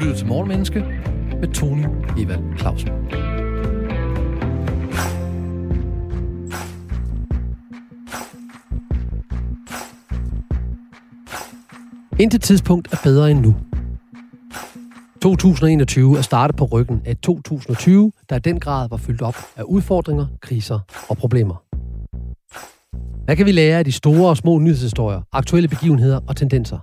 lytter til Morgenmenneske med Tony Evald Clausen. Intet tidspunkt er bedre end nu. 2021 er startet på ryggen af 2020, der i den grad var fyldt op af udfordringer, kriser og problemer. Hvad kan vi lære af de store og små nyhedshistorier, aktuelle begivenheder og tendenser?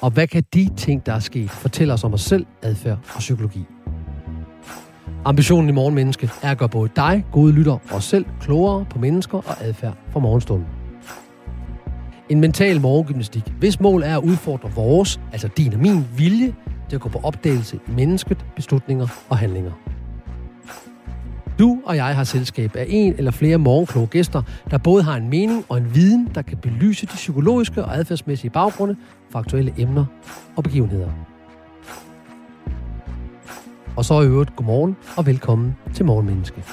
Og hvad kan de ting, der er sket, fortælle os om os selv, adfærd og psykologi? Ambitionen i Morgenmenneske er at gøre både dig, gode lytter, og os selv klogere på mennesker og adfærd for morgenstunden. En mental morgengymnastik, hvis mål er at udfordre vores, altså din og min vilje, til at gå på opdagelse i mennesket, beslutninger og handlinger. Du og jeg har selskab af en eller flere morgenkloge gæster, der både har en mening og en viden, der kan belyse de psykologiske og adfærdsmæssige baggrunde for aktuelle emner og begivenheder. Og så i øvrigt godmorgen og velkommen til Morgenmenneske.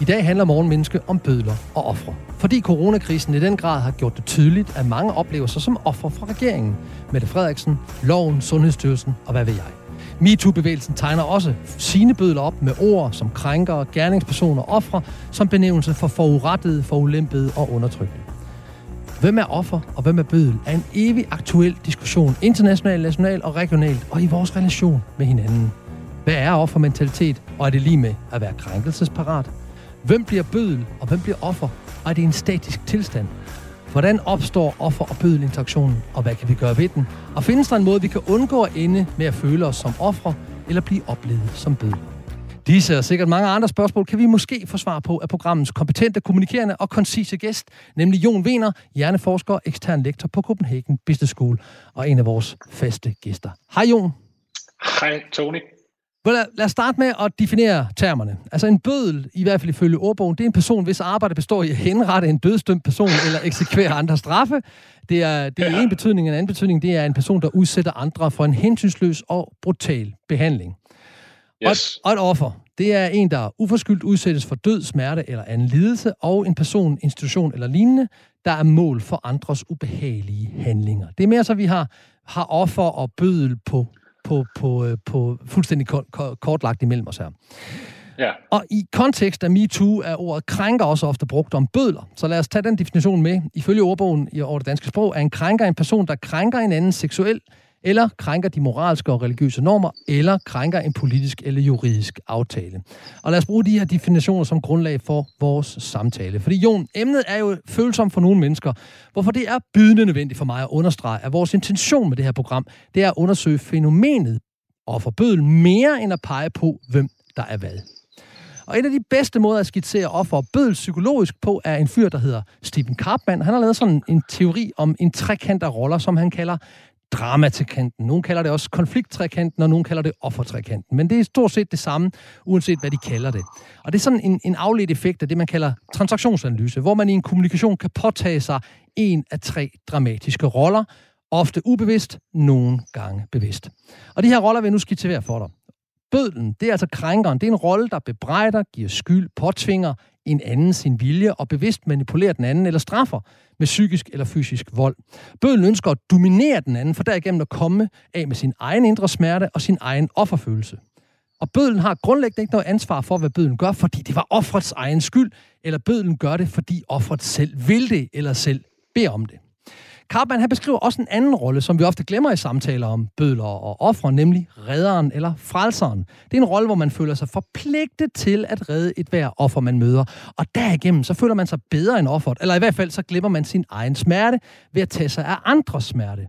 I dag handler Morgenmenneske om bødler og ofre. Fordi coronakrisen i den grad har gjort det tydeligt, at mange oplever sig som ofre fra regeringen. Mette Frederiksen, loven, Sundhedsstyrelsen og hvad ved jeg. MeToo-bevægelsen tegner også sine bødler op med ord som krænker, gerningspersoner og ofre, som benævnelse for forurettede, forulempede og undertrykte. Hvem er offer og hvem er bødel er en evig aktuel diskussion internationalt, nationalt og regionalt og i vores relation med hinanden. Hvad er offermentalitet, og er det lige med at være krænkelsesparat? Hvem bliver bødel, og hvem bliver offer? Og er det en statisk tilstand? Hvordan opstår offer- og bødelinteraktionen, og hvad kan vi gøre ved den? Og findes der en måde, vi kan undgå at ende med at føle os som ofre, eller blive oplevet som bødel? Disse og sikkert mange andre spørgsmål kan vi måske få svar på af programmets kompetente, kommunikerende og koncise gæst, nemlig Jon Wiener, hjerneforsker og ekstern lektor på Copenhagen Business School, og en af vores faste gæster. Hej Jon. Hej Tony. Lad, os starte med at definere termerne. Altså en bødel, i hvert fald ifølge ordbogen, det er en person, hvis arbejde består i at henrette en dødsdømt person eller eksekvere andre straffe. Det er, det er ja. en betydning, en anden betydning, det er en person, der udsætter andre for en hensynsløs og brutal behandling. Yes. Og, og et offer, det er en, der uforskyldt udsættes for død, smerte eller anden lidelse, og en person, institution eller lignende, der er mål for andres ubehagelige handlinger. Det er mere så, vi har, har offer og bødel på på, på, øh, på fuldstændig kortlagt imellem os her. Ja. Og i kontekst af MeToo er ordet krænker også ofte brugt om bødler. Så lad os tage den definition med. Ifølge ordbogen i over det danske sprog er en krænker en person, der krænker en anden seksuel eller krænker de moralske og religiøse normer, eller krænker en politisk eller juridisk aftale. Og lad os bruge de her definitioner som grundlag for vores samtale. Fordi Jon, emnet er jo følsomt for nogle mennesker, hvorfor det er bydende nødvendigt for mig at understrege, at vores intention med det her program, det er at undersøge fænomenet og forbødel mere end at pege på, hvem der er hvad. Og en af de bedste måder at skitsere offer og bødel psykologisk på, er en fyr, der hedder Stephen Karpman. Han har lavet sådan en teori om en trekant af roller, som han kalder dramatrikanten. Nogle kalder det også konflikttrekanten, og nogle kalder det offertrekanten. Men det er stort set det samme, uanset hvad de kalder det. Og det er sådan en, en afledt effekt af det, man kalder transaktionsanalyse, hvor man i en kommunikation kan påtage sig en af tre dramatiske roller, ofte ubevidst, nogle gange bevidst. Og de her roller vil jeg nu skitsere for dig. Bødlen, det er altså krænkeren. Det er en rolle, der bebrejder, giver skyld, påtvinger en anden sin vilje og bevidst manipulerer den anden eller straffer med psykisk eller fysisk vold. Bødlen ønsker at dominere den anden, for derigennem at komme af med sin egen indre smerte og sin egen offerfølelse. Og bødlen har grundlæggende ikke noget ansvar for, hvad bødlen gør, fordi det var offrets egen skyld, eller bødlen gør det, fordi offret selv vil det, eller selv beder om det. Karpman han beskriver også en anden rolle, som vi ofte glemmer i samtaler om bødler og ofre, nemlig redderen eller frelseren. Det er en rolle, hvor man føler sig forpligtet til at redde et hver offer, man møder. Og derigennem, så føler man sig bedre end offeret, eller i hvert fald så glemmer man sin egen smerte ved at tage sig af andres smerte.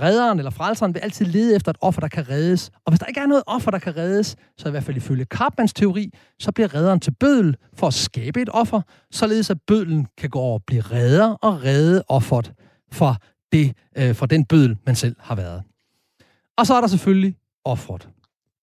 Redderen eller frelseren vil altid lede efter et offer, der kan reddes. Og hvis der ikke er noget offer, der kan reddes, så i hvert fald ifølge Karpmans teori, så bliver redderen til bødel for at skabe et offer, således at bødlen kan gå over og blive redder og redde offeret fra, det, øh, fra den bødel, man selv har været. Og så er der selvfølgelig offret.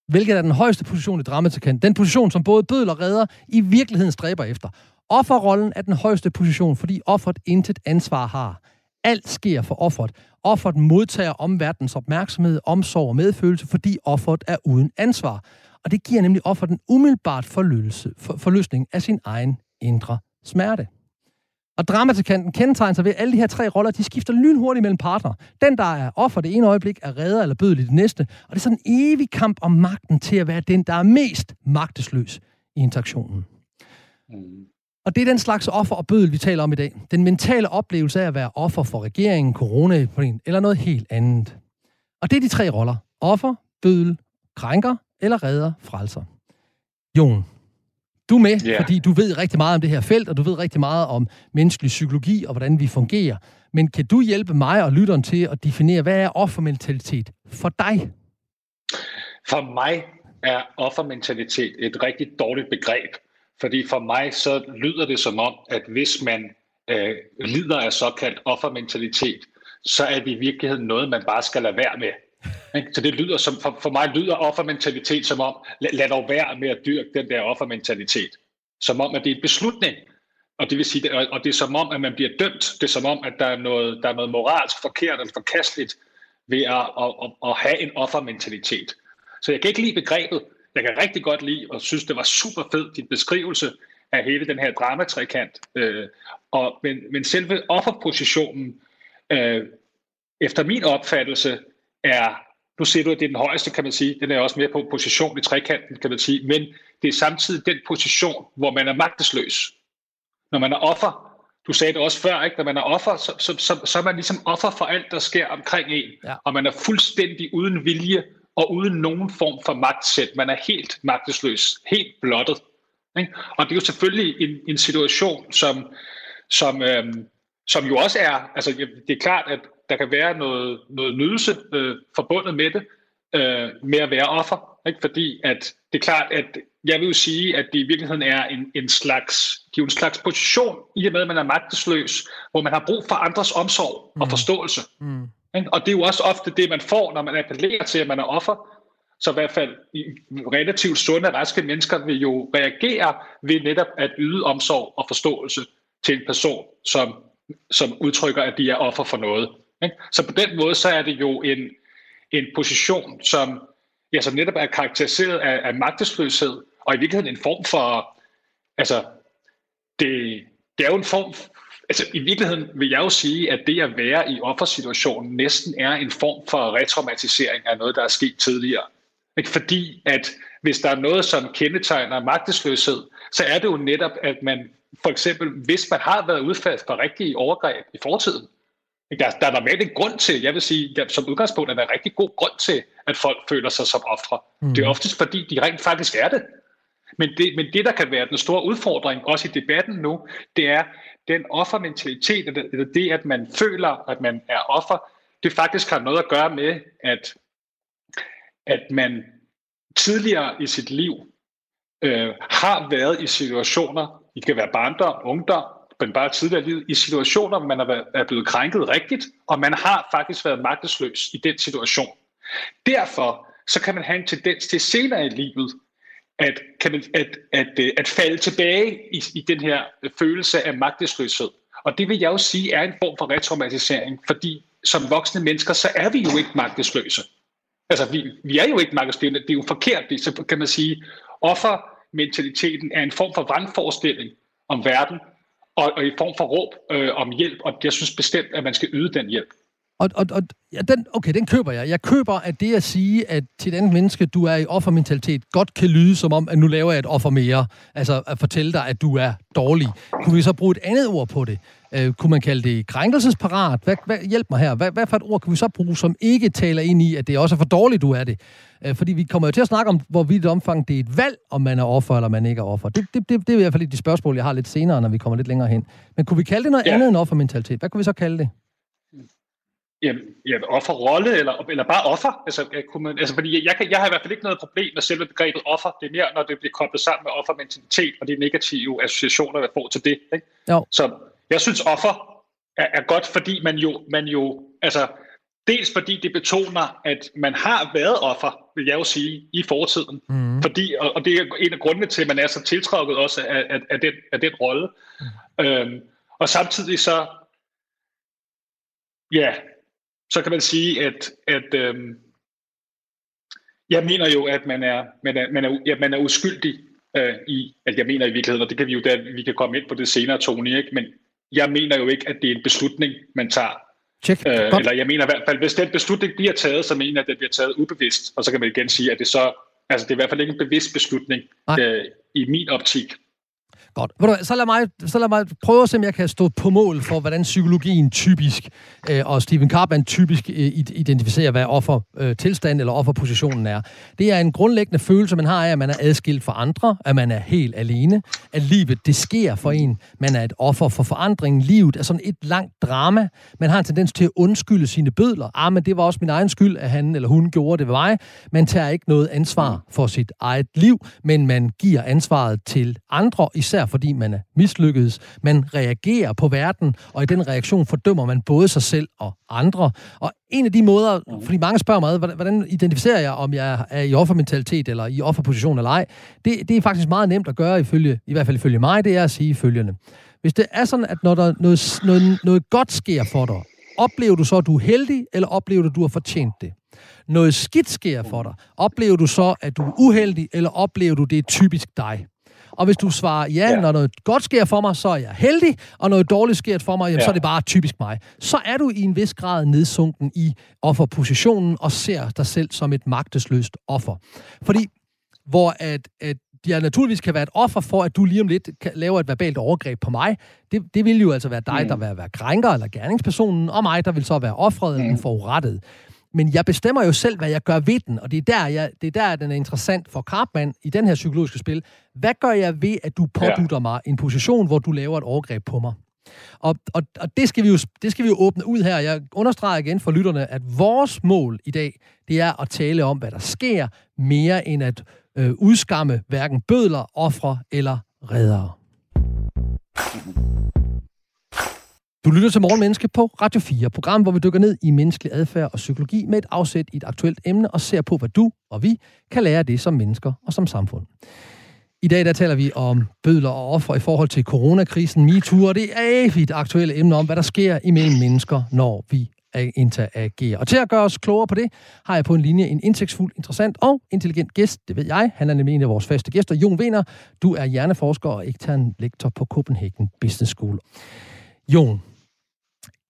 Hvilket er den højeste position i dramatikken. Den position, som både bødel og redder i virkeligheden stræber efter. Offerrollen er den højeste position, fordi offeret intet ansvar har. Alt sker for offeret. Offeret modtager omverdens opmærksomhed, omsorg og medfølelse, fordi offeret er uden ansvar. Og det giver nemlig offeret en umiddelbart forløsning af sin egen indre smerte. Og dramatikanten kendetegner sig ved, at alle de her tre roller, de skifter lynhurtigt mellem partner. Den, der er offer det ene øjeblik, er redder eller bødel i det næste. Og det er sådan en evig kamp om magten til at være den, der er mest magtesløs i interaktionen. Mm. Og det er den slags offer og bødel, vi taler om i dag. Den mentale oplevelse af at være offer for regeringen, corona eller noget helt andet. Og det er de tre roller. Offer, bødel, krænker eller redder, frelser. Jon, du er med, yeah. fordi du ved rigtig meget om det her felt, og du ved rigtig meget om menneskelig psykologi og hvordan vi fungerer. Men kan du hjælpe mig og lytteren til at definere, hvad er offermentalitet for dig? For mig er offermentalitet et rigtig dårligt begreb. Fordi for mig så lyder det som om, at hvis man øh, lider af såkaldt offermentalitet, så er det i virkeligheden noget, man bare skal lade være med. Så det lyder som, for, for mig lyder offermentalitet som om, lad, lad dog være med at dyrke den der offermentalitet. Som om, at det er en beslutning. Og det vil sige, og det er som om, at man bliver dømt. Det er som om, at der er noget, der er noget moralsk forkert eller forkasteligt ved at, at, at, at have en offermentalitet. Så jeg kan ikke lide begrebet. Jeg kan rigtig godt lide, og synes, det var super fed, din beskrivelse af hele den her dramatrikant. Øh, og, men, men selve offerpositionen, øh, efter min opfattelse, er, nu ser du, at det er den højeste, kan man sige. Den er også mere på position i trekanten, kan man sige. Men det er samtidig den position, hvor man er magtesløs. Når man er offer, du sagde det også før, ikke? når man er offer, så, så, så, så er man ligesom offer for alt, der sker omkring en. Ja. Og man er fuldstændig uden vilje og uden nogen form for magtsæt. Man er helt magtesløs, helt blottet. Ikke? Og det er jo selvfølgelig en, en situation, som, som, øhm, som jo også er, altså det er klart, at der kan være noget, noget nydelse øh, forbundet med det, øh, med at være offer. Ikke? Fordi at det er klart, at jeg vil jo sige, at det i virkeligheden er en, en, slags, det er en slags position, i og med, at man er magtesløs, hvor man har brug for andres omsorg og mm. forståelse. Mm. Ikke? Og det er jo også ofte det, man får, når man appellerer til, at man er offer. Så i hvert fald relativt sunde, raske mennesker vil jo reagere ved netop at yde omsorg og forståelse til en person, som, som udtrykker, at de er offer for noget. Ikke? Så på den måde, så er det jo en, en position, som, ja, som netop er karakteriseret af, af magtesløshed, og i virkeligheden en form for, altså, det, det er jo en form, altså i virkeligheden vil jeg jo sige, at det at være i offersituationen næsten er en form for retraumatisering af noget, der er sket tidligere. Ikke? Fordi at hvis der er noget, som kendetegner magtesløshed, så er det jo netop, at man for eksempel, hvis man har været udfærdet for rigtige overgreb i fortiden, der, der er normalt en grund til, jeg vil sige, der, som udgangspunkt er der en rigtig god grund til, at folk føler sig som ofre. Mm. Det er oftest fordi, de rent faktisk er det. Men det, men det, der kan være den store udfordring, også i debatten nu, det er den offermentalitet, eller det, at man føler, at man er offer, det faktisk har noget at gøre med, at, at man tidligere i sit liv øh, har været i situationer, i kan være barndom, ungdom, men bare tidligere i livet, i situationer, hvor man er blevet krænket rigtigt, og man har faktisk været magtesløs i den situation. Derfor så kan man have en tendens til senere i livet, at, kan man, at, at, at, at falde tilbage i, i den her følelse af magtesløshed. Og det vil jeg jo sige er en form for retraumatisering, fordi som voksne mennesker, så er vi jo ikke magtesløse. Altså, vi, vi er jo ikke magtesløse. Det er jo forkert. Det, så kan man sige, Offer mentaliteten er en form for vrangforestilling om verden, og, og i form for råb øh, om hjælp, og jeg synes bestemt, at man skal yde den hjælp. Og, og, og ja, den, okay, den køber jeg. Jeg køber, at det at sige, at til et andet menneske, du er i offermentalitet, godt kan lyde som om, at nu laver jeg et offer mere. Altså at fortælle dig, at du er dårlig. Kunne vi så bruge et andet ord på det? Uh, kunne man kalde det krænkelsesparat? Hvad, hvad, hjælp mig her. Hvad, hvad for et ord kan vi så bruge, som ikke taler ind i, at det også er for dårligt, du er det? Uh, fordi vi kommer jo til at snakke om, hvorvidt omfang det er et valg, om man er offer eller man ikke er offer. Det, det, det, det er i hvert fald de spørgsmål, jeg har lidt senere, når vi kommer lidt længere hen. Men kunne vi kalde det noget ja. andet end offermentalitet? Hvad kunne vi så kalde det? Jamen, ja, offerrolle, eller, eller bare offer. Altså, kunne man, altså, fordi jeg, kan, jeg har i hvert fald ikke noget problem med selve begrebet offer. Det er mere, når det bliver koblet sammen med offermentalitet og de negative associationer, der får til det. Ikke? Jo. Så jeg synes, offer er, er godt, fordi man jo, man jo, altså, dels fordi det betoner, at man har været offer, vil jeg jo sige, i fortiden. Mm. Fordi, og, og det er en af grundene til, at man er så tiltrukket også af, af, af, den, af den rolle. Mm. Øhm, og samtidig så, ja, så kan man sige, at, at øhm, jeg mener jo, at man er, man er, man er, ja, man er uskyldig øh, i, at jeg mener i virkeligheden, og det kan vi jo da, vi kan komme ind på det senere, Tony, ikke? Men, jeg mener jo ikke, at det er en beslutning, man tager. Check. Øh, eller jeg mener i hvert fald, hvis den beslutning bliver taget, så mener jeg, at den bliver taget ubevidst. Og så kan man igen sige, at det så, altså det er i hvert fald ikke en bevidst beslutning øh, i min optik. Godt. Så lad, mig, så lad mig prøve at se, om jeg kan stå på mål for, hvordan psykologien typisk, øh, og Stephen Carpan typisk øh, identificerer, hvad offertilstand øh, eller offerpositionen er. Det er en grundlæggende følelse, man har af, at man er adskilt fra andre, at man er helt alene, at livet, det sker for en. Man er et offer for forandringen. Livet er sådan et langt drama. Man har en tendens til at undskylde sine bødler. Ah, men det var også min egen skyld, at han eller hun gjorde det ved mig. Man tager ikke noget ansvar for sit eget liv, men man giver ansvaret til andre, især især fordi man er mislykkedes. Man reagerer på verden, og i den reaktion fordømmer man både sig selv og andre. Og en af de måder, fordi mange spørger mig, hvordan identificerer jeg, om jeg er i offermentalitet eller i offerposition eller ej, det, det er faktisk meget nemt at gøre, ifølge, i hvert fald ifølge mig, det er at sige følgende. Hvis det er sådan, at når der noget, noget, noget godt sker for dig, oplever du så, at du er heldig, eller oplever du, at du har fortjent det? Noget skidt sker for dig, oplever du så, at du er uheldig, eller oplever du, det er typisk dig? Og hvis du svarer, ja, ja, når noget godt sker for mig, så er jeg heldig, og noget dårligt sker for mig, jamen, ja. så er det bare typisk mig. Så er du i en vis grad nedsunken i offerpositionen og ser dig selv som et magtesløst offer. Fordi hvor at, at jeg naturligvis kan være et offer for, at du lige om lidt laver et verbalt overgreb på mig. Det, det vil jo altså være dig, mm. der vil være krænker eller gerningspersonen, og mig, der vil så være offret mm. eller den forurettede men jeg bestemmer jo selv, hvad jeg gør ved den, og det er der, jeg, det er der den er interessant for Karpman i den her psykologiske spil. Hvad gør jeg ved, at du pådutter ja. mig en position, hvor du laver et overgreb på mig? Og, og, og det, skal vi jo, det skal vi jo åbne ud her. Jeg understreger igen for lytterne, at vores mål i dag, det er at tale om, hvad der sker, mere end at øh, udskamme hverken bødler, ofre eller reddere. Du lytter til Morgenmenneske på Radio 4, program, hvor vi dykker ned i menneskelig adfærd og psykologi med et afsæt i et aktuelt emne og ser på, hvad du og vi kan lære af det som mennesker og som samfund. I dag der taler vi om bødler og ofre i forhold til coronakrisen, MeToo, og det er et aktuelle emne om, hvad der sker imellem mennesker, når vi interagerer. Og til at gøre os klogere på det, har jeg på en linje en indsigtsfuld, interessant og intelligent gæst. Det ved jeg. Han er nemlig en af vores faste gæster. Jon Vener, du er hjerneforsker og ekstern lektor på Copenhagen Business School. Jon,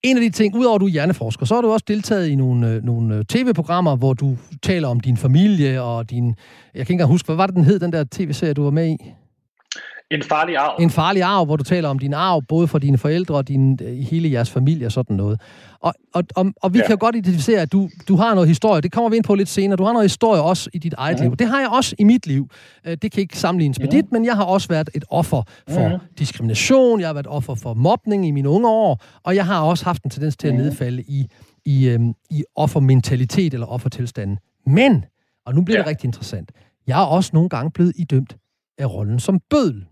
en af de ting, udover at du er hjerneforsker, så har du også deltaget i nogle, øh, nogle øh, tv-programmer, hvor du taler om din familie og din... Jeg kan ikke engang huske, hvad var det, den hed, den der tv-serie, du var med i? En farlig arv. En farlig arv, hvor du taler om din arv, både for dine forældre og din, øh, hele jeres familie og sådan noget. Og, og, og, og vi ja. kan jo godt identificere, at du, du har noget historie. Det kommer vi ind på lidt senere. Du har noget historie også i dit eget ja. liv. Det har jeg også i mit liv. Øh, det kan ikke sammenlignes med ja. dit, men jeg har også været et offer for ja. diskrimination. Jeg har været offer for mobning i mine unge år. Og jeg har også haft en tendens til at nedfalde i, i, øhm, i offermentalitet eller offertilstanden. Men, og nu bliver ja. det rigtig interessant, jeg er også nogle gange blevet idømt af rollen som bødel.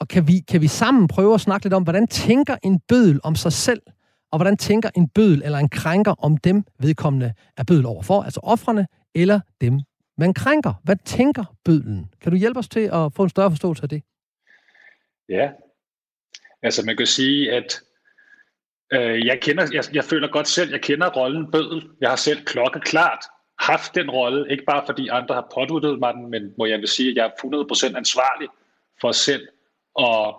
Og kan vi, kan vi sammen prøve at snakke lidt om, hvordan tænker en bødel om sig selv, og hvordan tænker en bødel eller en krænker om dem, vedkommende er bødel overfor, altså offrene, eller dem, man krænker. Hvad tænker bødlen? Kan du hjælpe os til at få en større forståelse af det? Ja, altså man kan sige, at øh, jeg, kender, jeg, jeg føler godt selv, jeg kender rollen bødel. Jeg har selv klokkeklart haft den rolle, ikke bare fordi andre har påduttet mig den, men må jeg vil sige, at jeg er 100% ansvarlig for selv at,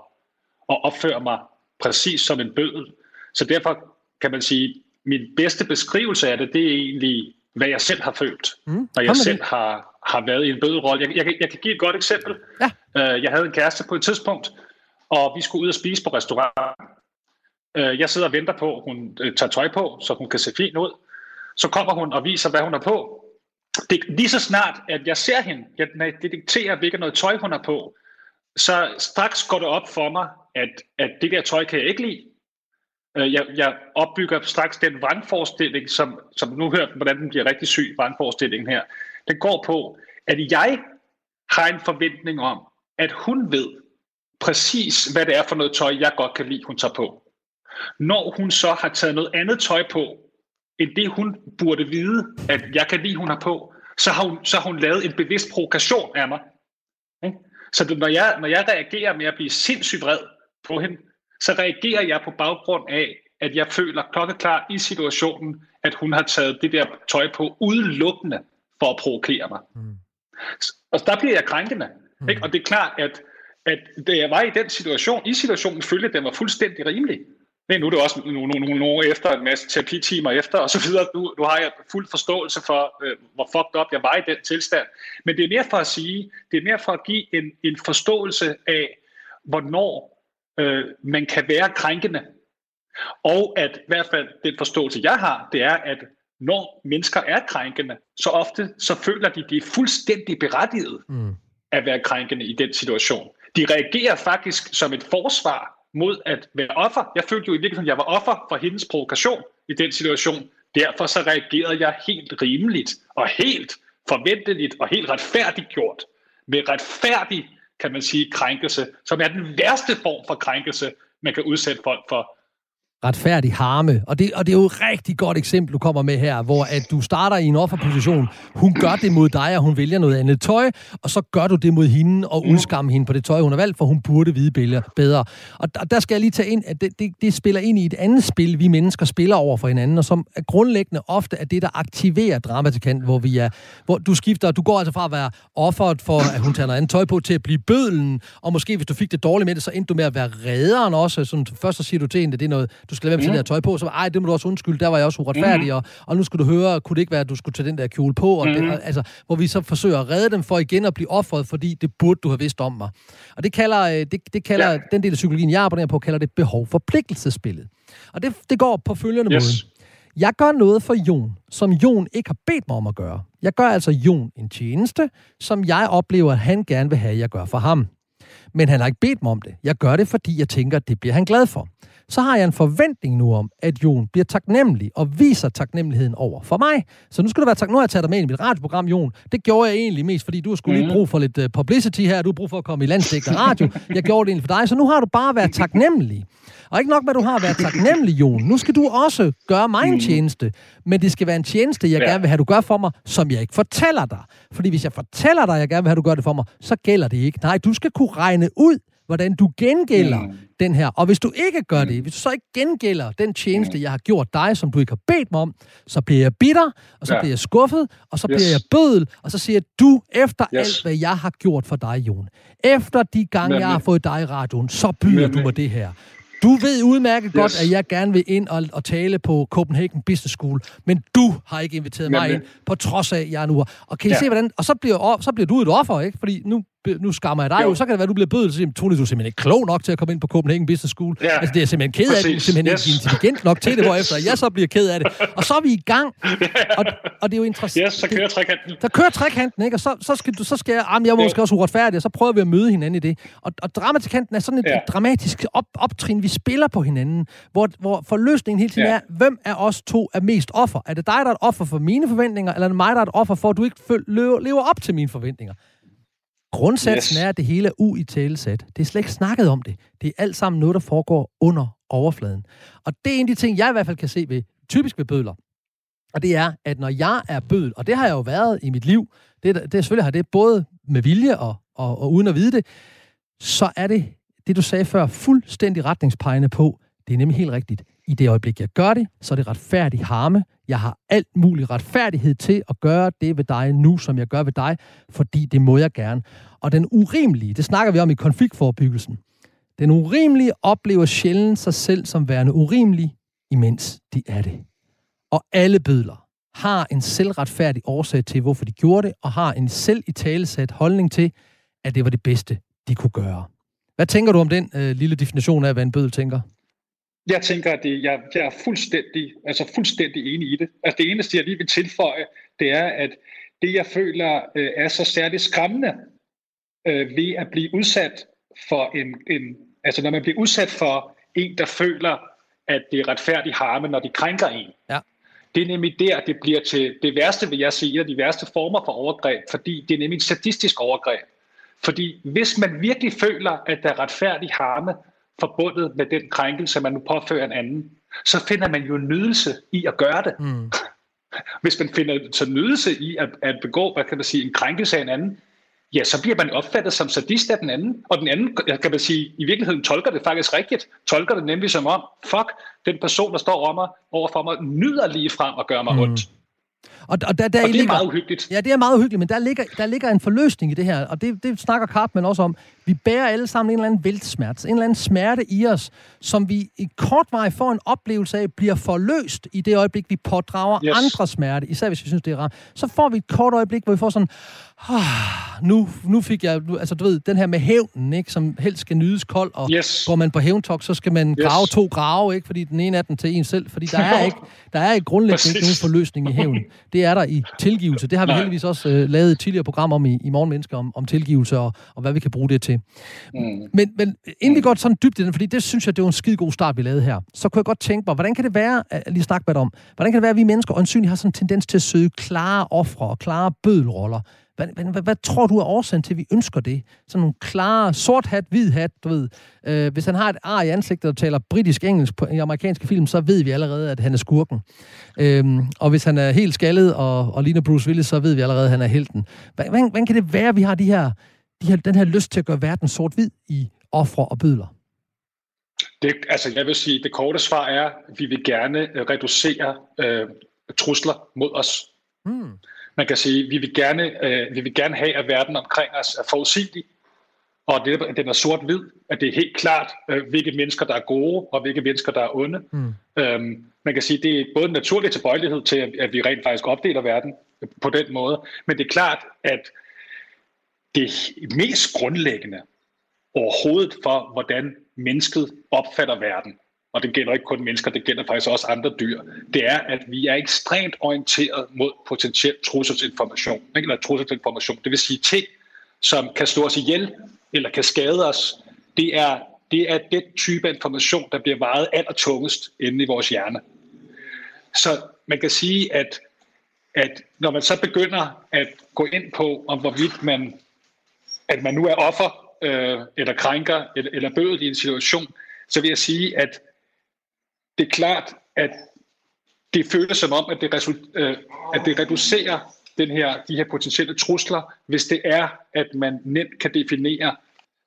at opføre mig præcis som en bødel. Så derfor kan man sige, min bedste beskrivelse af det, det er egentlig, hvad jeg selv har følt, mm. når jeg selv har, har været i en bødelrolle. Jeg, jeg, jeg kan give et godt eksempel. Ja. Uh, jeg havde en kæreste på et tidspunkt, og vi skulle ud og spise på restaurant. Uh, jeg sidder og venter på, at hun uh, tager tøj på, så hun kan se fint ud. Så kommer hun og viser, hvad hun har på. Det, lige så snart, at jeg ser hende, jeg detekterer, hvilket noget tøj hun har på, så straks går det op for mig, at, at det der tøj kan jeg ikke lide. Øh, jeg, jeg opbygger straks den vrangforestilling, som, som nu hørt, hvordan den bliver rigtig syg, vrangforestillingen her. Den går på, at jeg har en forventning om, at hun ved præcis, hvad det er for noget tøj, jeg godt kan lide, hun tager på. Når hun så har taget noget andet tøj på, end det hun burde vide, at jeg kan lide, hun har på, så har hun, så har hun lavet en bevidst provokation af mig. Så det, når, jeg, når jeg reagerer med at blive sindssygt vred på hende, så reagerer jeg på baggrund af, at jeg føler klokkeklar i situationen, at hun har taget det der tøj på udelukkende for at provokere mig. Mm. Og der bliver jeg krænkende. Mm. Ikke? Og det er klart, at at da jeg var i den situation, i situationen følte, at den var fuldstændig rimelig. Men nu er det også nogle, nogle, nogle år efter, en masse terapitimer efter, og så videre. Nu, nu har jeg fuld forståelse for, øh, hvor fucked up jeg var i den tilstand. Men det er mere for at sige, det er mere for at give en, en forståelse af, hvornår øh, man kan være krænkende. Og at i hvert fald den forståelse, jeg har, det er, at når mennesker er krænkende, så ofte så føler de, de er fuldstændig berettiget mm. at være krænkende i den situation. De reagerer faktisk som et forsvar mod at være offer. Jeg følte jo i virkeligheden, at jeg var offer for hendes provokation i den situation. Derfor så reagerede jeg helt rimeligt og helt forventeligt og helt retfærdigt gjort. Med retfærdig, kan man sige, krænkelse, som er den værste form for krænkelse, man kan udsætte folk for retfærdig harme. Og det, og det er jo et rigtig godt eksempel, du kommer med her, hvor at du starter i en offerposition. Hun gør det mod dig, og hun vælger noget andet tøj, og så gør du det mod hende og udskammer hende på det tøj, hun har valgt, for hun burde vide bedre. Og der, der skal jeg lige tage ind, at det, det, det spiller ind i et andet spil, vi mennesker spiller over for hinanden, og som er grundlæggende ofte er det, der aktiverer dramatikant, hvor vi er, hvor du skifter, du går altså fra at være offeret for, at hun tager noget andet tøj på, til at blive bødlen, og måske hvis du fik det dårligt med det, så endte du med at være redderen også. Sådan, først så siger du til hende, at det er noget, du skal lade være med mm. det der tøj på, så ej, det må du også undskylde, der var jeg også uretfærdig, mm. og, og nu skulle du høre, kunne det ikke være, at du skulle tage den der kjole på, og mm. det, altså, hvor vi så forsøger at redde dem for igen at blive offret, fordi det burde du have vidst om mig. Og det kalder, øh, det, det kalder ja. den del af psykologien, jeg abonnerer på, kalder det behov-forpligtelsespillet. Og det, det går på følgende yes. måde. Jeg gør noget for Jon, som Jon ikke har bedt mig om at gøre. Jeg gør altså Jon en tjeneste, som jeg oplever, at han gerne vil have, at jeg gør for ham. Men han har ikke bedt mig om det. Jeg gør det, fordi jeg tænker, at det bliver han glad for så har jeg en forventning nu om, at Jon bliver taknemmelig og viser taknemmeligheden over for mig. Så nu skal du være tak. Nu har jeg taget dig med i mit radioprogram, Jon. Det gjorde jeg egentlig mest, fordi du har skulle lige mhm. brug for lidt uh, publicity her. Du har brug for at komme i landstækkende radio. Jeg gjorde det egentlig for dig, så nu har du bare været taknemmelig. Og ikke nok med, at du har været taknemmelig, Jon. Nu skal du også gøre mig en mhm. tjeneste. Men det skal være en tjeneste, jeg ja. gerne vil have, du gør for mig, som jeg ikke fortæller dig. Fordi hvis jeg fortæller dig, jeg gerne vil have, du gør det for mig, så gælder det ikke. Nej, du skal kunne regne ud, hvordan du gengælder mm. den her. Og hvis du ikke gør det, mm. hvis du så ikke gengælder den tjeneste, mm. jeg har gjort dig, som du ikke har bedt mig om, så bliver jeg bitter, og så ja. bliver jeg skuffet, og så yes. bliver jeg bødel, og så siger du, efter yes. alt, hvad jeg har gjort for dig, Jon, efter de gange, Nemlig. jeg har fået dig i radioen, så byder Nemlig. du mig det her. Du ved udmærket yes. godt, at jeg gerne vil ind og, og tale på Copenhagen Business School, men du har ikke inviteret Nemlig. mig ind, på trods af, at jeg er nu Og kan I ja. se, hvordan... Og så bliver, så bliver du et offer, ikke? Fordi nu nu skammer jeg dig jo. jo. Så kan det være, at du bliver bødet, så siger Tony, du er simpelthen ikke klog nok til at komme ind på Copenhagen Business School. Ja. Altså, det er simpelthen ked af det. Du er simpelthen yes. ikke intelligent nok til det, hvorefter jeg så bliver ked af det. Og så er vi i gang. Og, og det er jo interessant. Yes, så kører trekanten. Så kører trekanten, ikke? Og så, så, skal, du, så skal jeg, jamen, jeg er måske også uretfærdig, og så prøver vi at møde hinanden i det. Og, og dramatikanten er sådan et, ja. et dramatisk op, optrin, vi spiller på hinanden, hvor, hvor forløsningen hele tiden ja. er, hvem af os to er mest offer? Er det dig, der er et offer for mine forventninger, eller er det mig, der er et offer for, at du ikke lever op til mine forventninger? Grundsatsen yes. er, at det hele er uitalesat. Det er slet ikke snakket om det. Det er alt sammen noget, der foregår under overfladen. Og det er en af de ting, jeg i hvert fald kan se ved, typisk ved bødler. Og det er, at når jeg er bødel, og det har jeg jo været i mit liv, det, det selvfølgelig har det både med vilje og, og, og uden at vide det, så er det, det du sagde før, fuldstændig retningspegende på, det er nemlig helt rigtigt. I det øjeblik, jeg gør det, så er det retfærdig harme. Jeg har alt mulig retfærdighed til at gøre det ved dig nu, som jeg gør ved dig, fordi det må jeg gerne. Og den urimelige, det snakker vi om i konfliktforbyggelsen, den urimelige oplever sjældent sig selv som værende urimelig, imens de er det. Og alle bødler har en selvretfærdig årsag til, hvorfor de gjorde det, og har en selv i talesat holdning til, at det var det bedste, de kunne gøre. Hvad tænker du om den øh, lille definition af, hvad en bødel tænker? Jeg tænker, at det, jeg, jeg er fuldstændig, altså fuldstændig enig i det. Altså det eneste, jeg lige vil tilføje, det er, at det, jeg føler øh, er så særligt skræmmende øh, ved at blive udsat for en, en, altså når man bliver udsat for en, der føler, at det er retfærdig harme, når de krænker en. Ja. Det er nemlig der, det bliver til det værste, vil jeg sige, en af de værste former for overgreb, fordi det er nemlig en sadistisk overgreb. Fordi hvis man virkelig føler, at der er retfærdig harme, forbundet med den krænkelse, man nu påfører en anden, så finder man jo nydelse i at gøre det. Mm. Hvis man finder så nydelse i at, at begå, hvad kan man sige, en krænkelse af en anden, ja, så bliver man opfattet som sadist af den anden. Og den anden, kan man sige, i virkeligheden tolker det faktisk rigtigt. Tolker det nemlig som om, fuck, den person, der står over mig, over for mig, nyder lige frem at gøre mig mm. ondt. Og, og, der, der og det er ligger, meget uhyggeligt. Ja, det er meget uhyggeligt, men der ligger, der ligger en forløsning i det her, og det, det snakker Cartman også om. Vi bærer alle sammen en eller anden væltsmerte, en eller anden smerte i os, som vi i kort vej får en oplevelse af, bliver forløst i det øjeblik, vi pådrager yes. andre smerte, især hvis vi synes, det er rart. Så får vi et kort øjeblik, hvor vi får sådan, ah, nu, nu fik jeg, altså du ved, den her med hævnen, ikke, som helst skal nydes kold, og yes. går man på hævntok, så skal man grave yes. to grave, ikke, fordi den ene er den til en selv, fordi der er ikke, der er ikke grundlæggende nogen forløsning i hævn. Det er der i tilgivelse. Det har vi Nej. heldigvis også uh, lavet et tidligere program om i, i Morgenmennesker, om, om tilgivelse og, og hvad vi kan bruge det til. Mm. Men, men inden vi går sådan dybt i den, fordi det synes jeg, det var en skide god start, vi lavede her, så kunne jeg godt tænke mig, hvordan kan det være, lige snakke med dig om, hvordan kan det være, at vi mennesker øjensynligt har sådan en tendens til at søge klare ofre og klare bødelroller? Hvad, hvad, hvad, hvad tror du er årsagen til, at vi ønsker det? Sådan nogle klare, sort hat, hvid hat, du ved. Øh, hvis han har et ar i ansigtet og taler britisk-engelsk på, i amerikanske film, så ved vi allerede, at han er skurken. Øh, og hvis han er helt skaldet og, og ligner Bruce Willis, så ved vi allerede, at han er helten. Hvordan, hvordan kan det være, at vi har de her, de her, den her lyst til at gøre verden sort-hvid i ofre og bødler? Det, altså, jeg vil sige, det korte svar er, at vi vil gerne reducere øh, trusler mod os. Hmm man kan sige, vi vil gerne, øh, vi vil gerne have, at verden omkring os er forudsigelig, og det, at den er sort-hvid, at det er helt klart, øh, hvilke mennesker, der er gode, og hvilke mennesker, der er onde. Mm. Øhm, man kan sige, det er både en naturlig tilbøjelighed til, at, at vi rent faktisk opdeler verden på den måde, men det er klart, at det mest grundlæggende overhovedet for, hvordan mennesket opfatter verden, og det gælder ikke kun mennesker, det gælder faktisk også andre dyr, det er, at vi er ekstremt orienteret mod potentiel trusselsinformation, ikke? eller trusselsinformation. Det vil sige ting, som kan slå os ihjel, eller kan skade os. Det er, det er den type information, der bliver vejet allertungest inde i vores hjerne. Så man kan sige, at, at når man så begynder at gå ind på, om hvorvidt man, at man nu er offer, øh, eller krænker, eller, eller bødet i en situation, så vil jeg sige, at det er klart, at det føles som om, at det, øh, at det reducerer den her, de her potentielle trusler, hvis det er, at man nemt kan definere,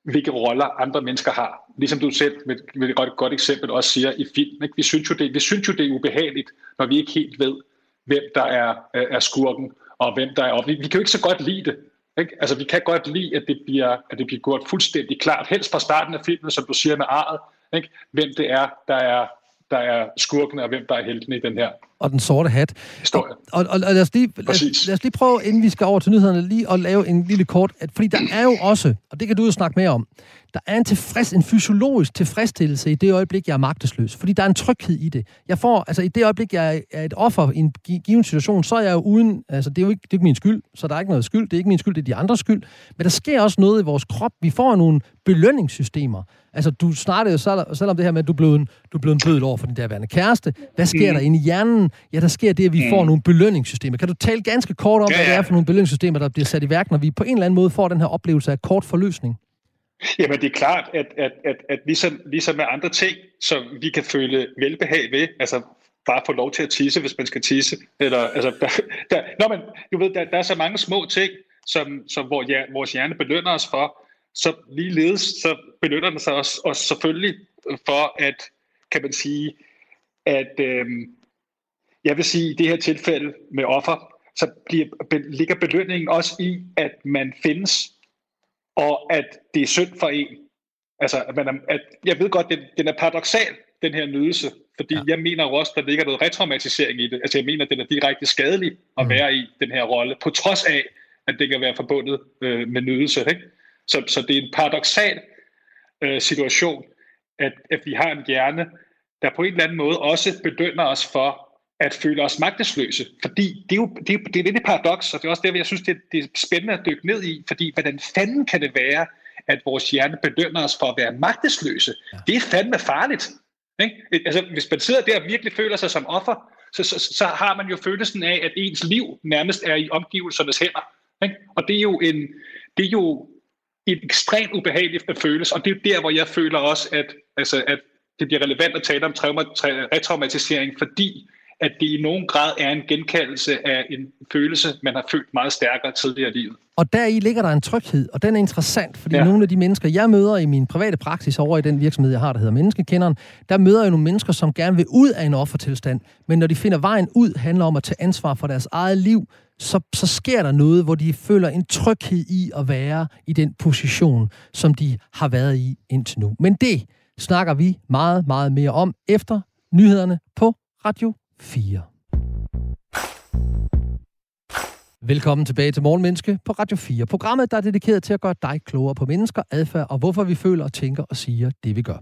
hvilke roller andre mennesker har. Ligesom du selv med, med et godt, godt eksempel også siger i film. Ikke? Vi, synes jo, det, vi synes jo, det er ubehageligt, når vi ikke helt ved, hvem der er, er skurken, og hvem der er op. Vi, vi kan jo ikke så godt lide det. Ikke? Altså, vi kan godt lide, at det, bliver, at det bliver gjort fuldstændig klart, helst fra starten af filmen, som du siger med arret, ikke? hvem det er, der er der er skurkene, og hvem der er heltene i den her og den sorte hat. Historie. Og, og, og lad, os lige, lad, lad os lige prøve, inden vi skal over til nyhederne, lige at lave en lille kort, at, fordi der er jo også, og det kan du jo snakke mere om, der er en, tilfreds, en fysiologisk tilfredsstillelse i det øjeblik, jeg er magtesløs. Fordi der er en tryghed i det. Jeg får, altså i det øjeblik, jeg er et offer i en given situation, så er jeg jo uden, altså det er jo ikke, det er ikke min skyld, så der er ikke noget skyld. Det er ikke min skyld, det er de andres skyld. Men der sker også noget i vores krop. Vi får nogle belønningssystemer. Altså, du startede jo selv om det her med, at du blev en, du blev en bødel over for din derværende kæreste. Hvad sker mm. der inde i hjernen? Ja, der sker det, at vi mm. får nogle belønningssystemer. Kan du tale ganske kort om, ja, ja. hvad det er for nogle belønningssystemer, der bliver sat i værk, når vi på en eller anden måde får den her oplevelse af kort forløsning? Jamen, det er klart, at, at, at, at ligesom, ligesom med andre ting, som vi kan føle velbehag ved, altså bare få lov til at tisse, hvis man skal tisse, eller, altså, der, der, nå, men, du ved, der, der er så mange små ting, som, som hvor, ja, vores hjerne belønner os for, så ligeledes så belønner den sig også, også selvfølgelig for at, kan man sige, at øhm, jeg vil sige, i det her tilfælde med offer, så bliver, ligger belønningen også i, at man findes, og at det er synd for en. Altså, at man er, at jeg ved godt, den, den er paradoxal, den her nydelse, fordi ja. jeg mener jo også, der ligger noget retraumatisering i det. Altså, jeg mener, at den er direkte skadelig at mm. være i den her rolle, på trods af, at det kan være forbundet øh, med nydelse. Ikke? Så, så det er en paradoxal øh, situation, at, at vi har en hjerne, der på en eller anden måde også bedømmer os for at føle os magtesløse. Fordi det er jo det er, det er lidt et paradoks, og det er også det, jeg synes, det, det er spændende at dykke ned i, fordi hvordan fanden kan det være, at vores hjerne bedømmer os for at være magtesløse? Ja. Det er fandme farligt. Ikke? Altså, hvis man sidder der og virkelig føler sig som offer, så, så, så har man jo følelsen af, at ens liv nærmest er i omgivelsernes hænder. Ikke? Og det er jo en, det er jo en ekstremt ubehageligt at føles, og det er der, hvor jeg føler også, at, altså, at det bliver relevant at tale om trauma, tra, retraumatisering, fordi at det i nogen grad er en genkaldelse af en følelse, man har følt meget stærkere tidligere i livet. Og der i ligger der en tryghed, og den er interessant, fordi ja. nogle af de mennesker, jeg møder i min private praksis over i den virksomhed, jeg har, der hedder Menneskekenderen, der møder jeg nogle mennesker, som gerne vil ud af en offertilstand, men når de finder vejen ud, handler om at tage ansvar for deres eget liv, så, så sker der noget, hvor de føler en tryghed i at være i den position, som de har været i indtil nu. Men det snakker vi meget, meget mere om efter nyhederne på Radio 4. Velkommen tilbage til Morgenmenneske på Radio 4. Programmet, der er dedikeret til at gøre dig klogere på mennesker, adfærd og hvorfor vi føler og tænker og siger det, vi gør.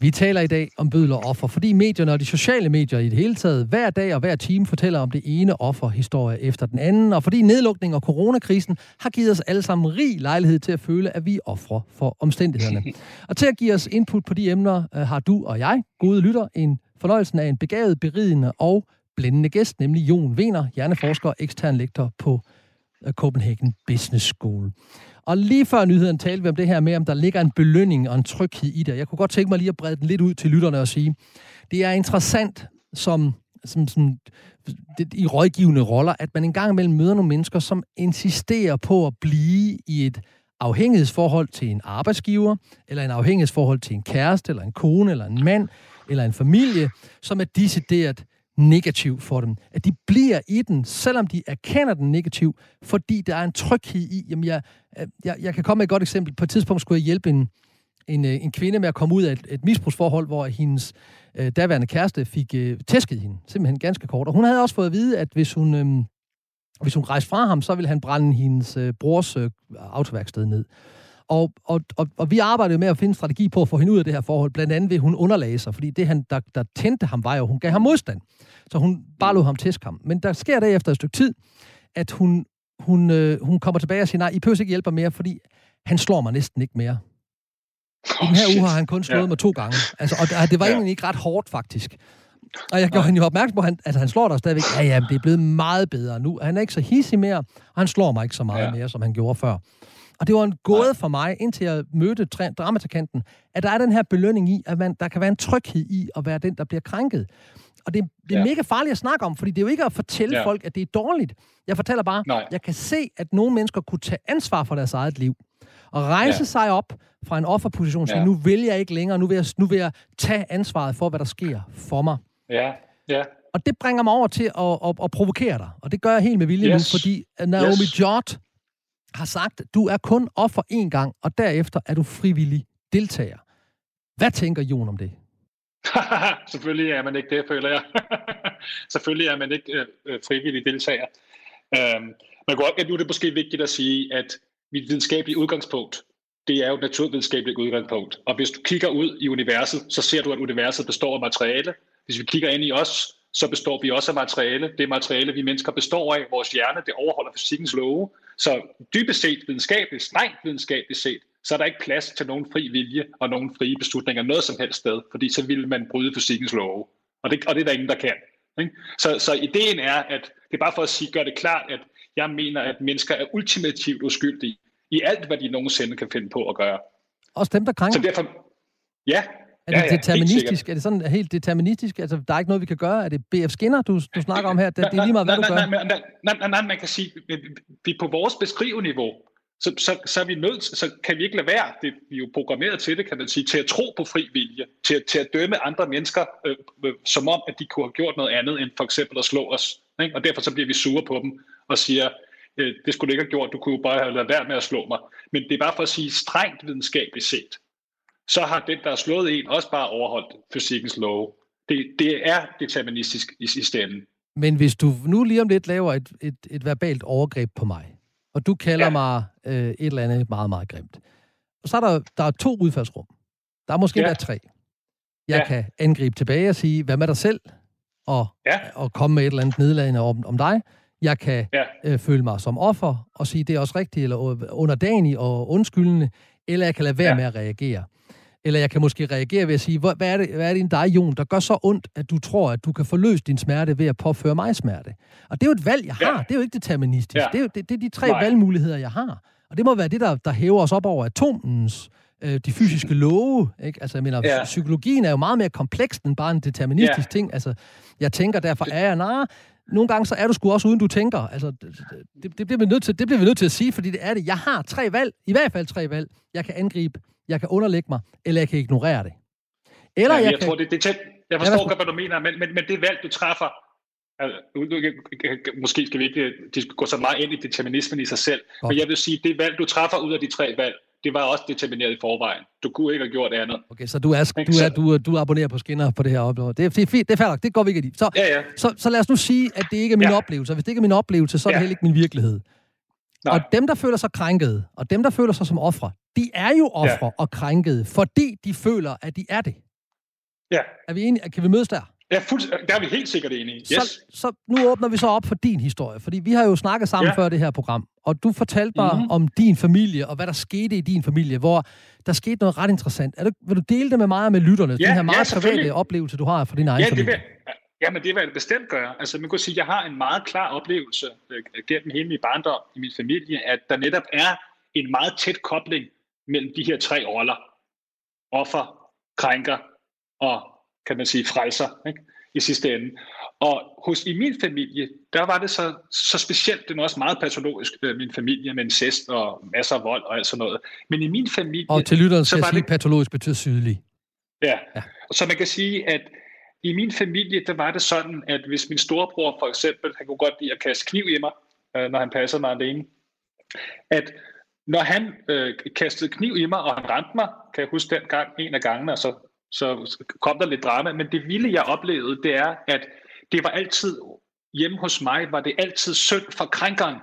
Vi taler i dag om bødler og offer, fordi medierne og de sociale medier i det hele taget hver dag og hver time fortæller om det ene offerhistorie efter den anden, og fordi nedlukning og coronakrisen har givet os alle sammen rig lejlighed til at føle, at vi er ofre for omstændighederne. og til at give os input på de emner, øh, har du og jeg, gode lytter, en fornøjelsen af en begavet, berigende og blændende gæst, nemlig Jon Vener, hjerneforsker og ekstern lektor på øh, Copenhagen Business School. Og lige før nyheden talte vi om det her med, om der ligger en belønning og en tryghed i det. Jeg kunne godt tænke mig lige at brede den lidt ud til lytterne og sige, det er interessant som, som, som det, i rådgivende roller, at man engang imellem møder nogle mennesker, som insisterer på at blive i et afhængighedsforhold til en arbejdsgiver, eller en afhængighedsforhold til en kæreste, eller en kone, eller en mand, eller en familie, som er decideret negativ for dem. At de bliver i den, selvom de erkender den negativ, fordi der er en tryghed i, jamen jeg, øh, jeg, jeg kan komme med et godt eksempel. På et tidspunkt skulle jeg hjælpe en, en, øh, en kvinde med at komme ud af et, et misbrugsforhold, hvor hendes øh, daværende kæreste fik øh, tæsket hende, simpelthen ganske kort. Og hun havde også fået at vide, at hvis hun, øh, hvis hun rejste fra ham, så ville han brænde hendes øh, brors øh, autoværksted ned. Og, og, og, og vi arbejdede med at finde strategi på at få hende ud af det her forhold, blandt andet ved, at hun underlagde sig, fordi det, han, der, der tændte ham, var jo, hun gav ham modstand. Så hun bare lå ham tæsk ham. Men der sker det efter et stykke tid, at hun, hun, øh, hun kommer tilbage og siger, nej, I behøver ikke hjælpe mere, fordi han slår mig næsten ikke mere. I den her oh, uge har han kun slået ja. mig to gange. Altså, og det var ja. egentlig ikke ret hårdt, faktisk. Og jeg gjorde hende jo opmærksom på, at han, altså, han slår dig stadigvæk. Ja, ja, det er blevet meget bedre nu. Han er ikke så hissig mere, og han slår mig ikke så meget ja. mere, som han gjorde før. Og det var en gåde for mig, indtil jeg mødte dramatikanten, at der er den her belønning i, at man, der kan være en tryghed i at være den, der bliver krænket. Og det, det er ja. mega farligt at snakke om, fordi det er jo ikke at fortælle ja. folk, at det er dårligt. Jeg fortæller bare, Nej. jeg kan se, at nogle mennesker kunne tage ansvar for deres eget liv. Og rejse ja. sig op fra en offerposition sige, ja. nu vil jeg ikke længere, nu vil jeg, nu vil jeg tage ansvaret for, hvad der sker for mig. Ja, ja. Og det bringer mig over til at, at, at provokere dig. Og det gør jeg helt med vilje yes. nu, fordi Naomi yes. Jott har sagt, du er kun offer én gang, og derefter er du frivillig deltager. Hvad tænker Jon om det? Selvfølgelig er man ikke det, føler jeg. Selvfølgelig er man ikke øh, øh frivillig deltager. Øhm, man kan også, nu er det måske vigtigt at sige, at mit videnskabelige udgangspunkt, det er jo et naturvidenskabeligt udgangspunkt. Og hvis du kigger ud i universet, så ser du, at universet består af materiale. Hvis vi kigger ind i os, så består vi også af materiale. Det materiale, vi mennesker består af, vores hjerne, det overholder fysikkens love. Så dybest set videnskabeligt, strengt videnskabeligt set, så er der ikke plads til nogen fri vilje og nogen frie beslutninger noget som helst sted, fordi så vil man bryde fysikkens love. Og det, og det er der ingen, der kan. Ikke? Så, så ideen er, at det er bare for at sige, gøre det klart, at jeg mener, at mennesker er ultimativt uskyldige i alt, hvad de nogensinde kan finde på at gøre. Også dem, der krænker? Så derfor, ja, er det ja, ja, deterministisk? Er det sådan helt deterministisk? Altså, der er ikke noget, vi kan gøre? Er det B.F. Skinner, du, du snakker om her? Det, det er lige meget, hvad du gør. Nej, nej, nej, nej, nej, man kan sige, vi på vores beskriveniveau, så, så, så, er vi nødt, så kan vi ikke lade være, det, vi er jo programmeret til det, kan man sige, til at tro på fri vilje, til, til at dømme andre mennesker, øh, øh, som om, at de kunne have gjort noget andet, end for eksempel at slå os. Ikke? Og derfor så bliver vi sure på dem, og siger, øh, det skulle du ikke have gjort, du kunne jo bare have lavet være med at slå mig. Men det er bare for at sige strengt videnskabeligt set, så har den, der har slået en, også bare overholdt fysikkens lov. Det, det er deterministisk i sidste ende. Men hvis du nu lige om lidt laver et, et, et verbalt overgreb på mig, og du kalder ja. mig øh, et eller andet meget, meget grimt, og så er der, der er to udfaldsrum. Der er måske ja. tre. Jeg ja. kan angribe tilbage og sige, hvad med dig selv? Og, ja. og komme med et eller andet nedladende om, om dig. Jeg kan ja. øh, føle mig som offer og sige, det er også rigtigt, eller underdanig og undskyldende, eller jeg kan lade være ja. med at reagere. Eller jeg kan måske reagere ved at sige, hvad er det, hvad er det i dig, Jon, der gør så ondt, at du tror, at du kan forløse din smerte ved at påføre mig smerte? Og det er jo et valg, jeg har. Ja. Det er jo ikke deterministisk. Ja. Det, er jo, det, det er de tre Nej. valgmuligheder, jeg har. Og det må være det, der, der hæver os op over atomens øh, de fysiske love. Ikke? Altså, jeg mener, ja. psykologien er jo meget mere kompleks end bare en deterministisk ja. ting. Altså, jeg tænker, derfor er jeg nej. Nogle gange så er du sgu også uden du tænker. Altså, det, det, det, bliver vi nødt til, det bliver vi nødt til at sige, fordi det er det. Jeg har tre valg, i hvert fald tre valg. Jeg kan angribe, jeg kan underlægge mig, eller jeg kan ignorere det. Eller ja, jeg, jeg kan... tror, det, det er tæt. Jeg forstår godt, hvad du mener, men, men, men det valg, du træffer, altså, måske skal vi ikke gå så meget ind i determinismen i sig selv, okay. men jeg vil sige, det valg, du træffer ud af de tre valg, det var også determineret i forvejen. Du kunne ikke have gjort andet. Okay, så du, er, du, er, du, du abonnerer på skinner på det her oplevelse. Det er, det er fint, det er færdigt, det går vi ikke i. Så, ja, ja. Så, så lad os nu sige, at det ikke er min ja. oplevelse. Hvis det ikke er min oplevelse, så er det ja. heller ikke min virkelighed. Nej. Og dem, der føler sig krænkede, og dem, der føler sig som ofre, de er jo ofre ja. og krænkede, fordi de føler, at de er det. Ja. Er vi enige? Kan vi mødes der? Ja, fuld, der er vi helt sikkert enige. Yes. Så, så nu åbner vi så op for din historie, fordi vi har jo snakket sammen ja. før det her program, og du fortalte mig mm-hmm. om din familie, og hvad der skete i din familie, hvor der skete noget ret interessant. Er du, vil du dele det med mig og med lytterne, ja, den her meget ja, private oplevelse, du har fra din egen ja, familie? Det vil, ja, men det vil jeg bestemt gøre. Altså, man kan sige, at jeg har en meget klar oplevelse øh, gennem hele min barndom i min familie, at der netop er en meget tæt kobling mellem de her tre roller. Offer, krænker og kan man sige, frelser ikke? i sidste ende. Og hos i min familie, der var det så, så specielt, det er også meget patologisk, øh, min familie med incest og masser af vold og alt sådan noget. Men i min familie... Og til lytteren skal sige, det, patologisk betyder sydlig. Ja. ja, så man kan sige, at i min familie, der var det sådan, at hvis min storebror for eksempel, han kunne godt lide at kaste kniv i mig, øh, når han passede mig alene, at når han øh, kastede kniv i mig, og han ramte mig, kan jeg huske den gang, en af gangene, og så så kom der lidt drama. Men det vilde, jeg oplevede, det er, at det var altid, hjemme hos mig, var det altid synd for krænkeren.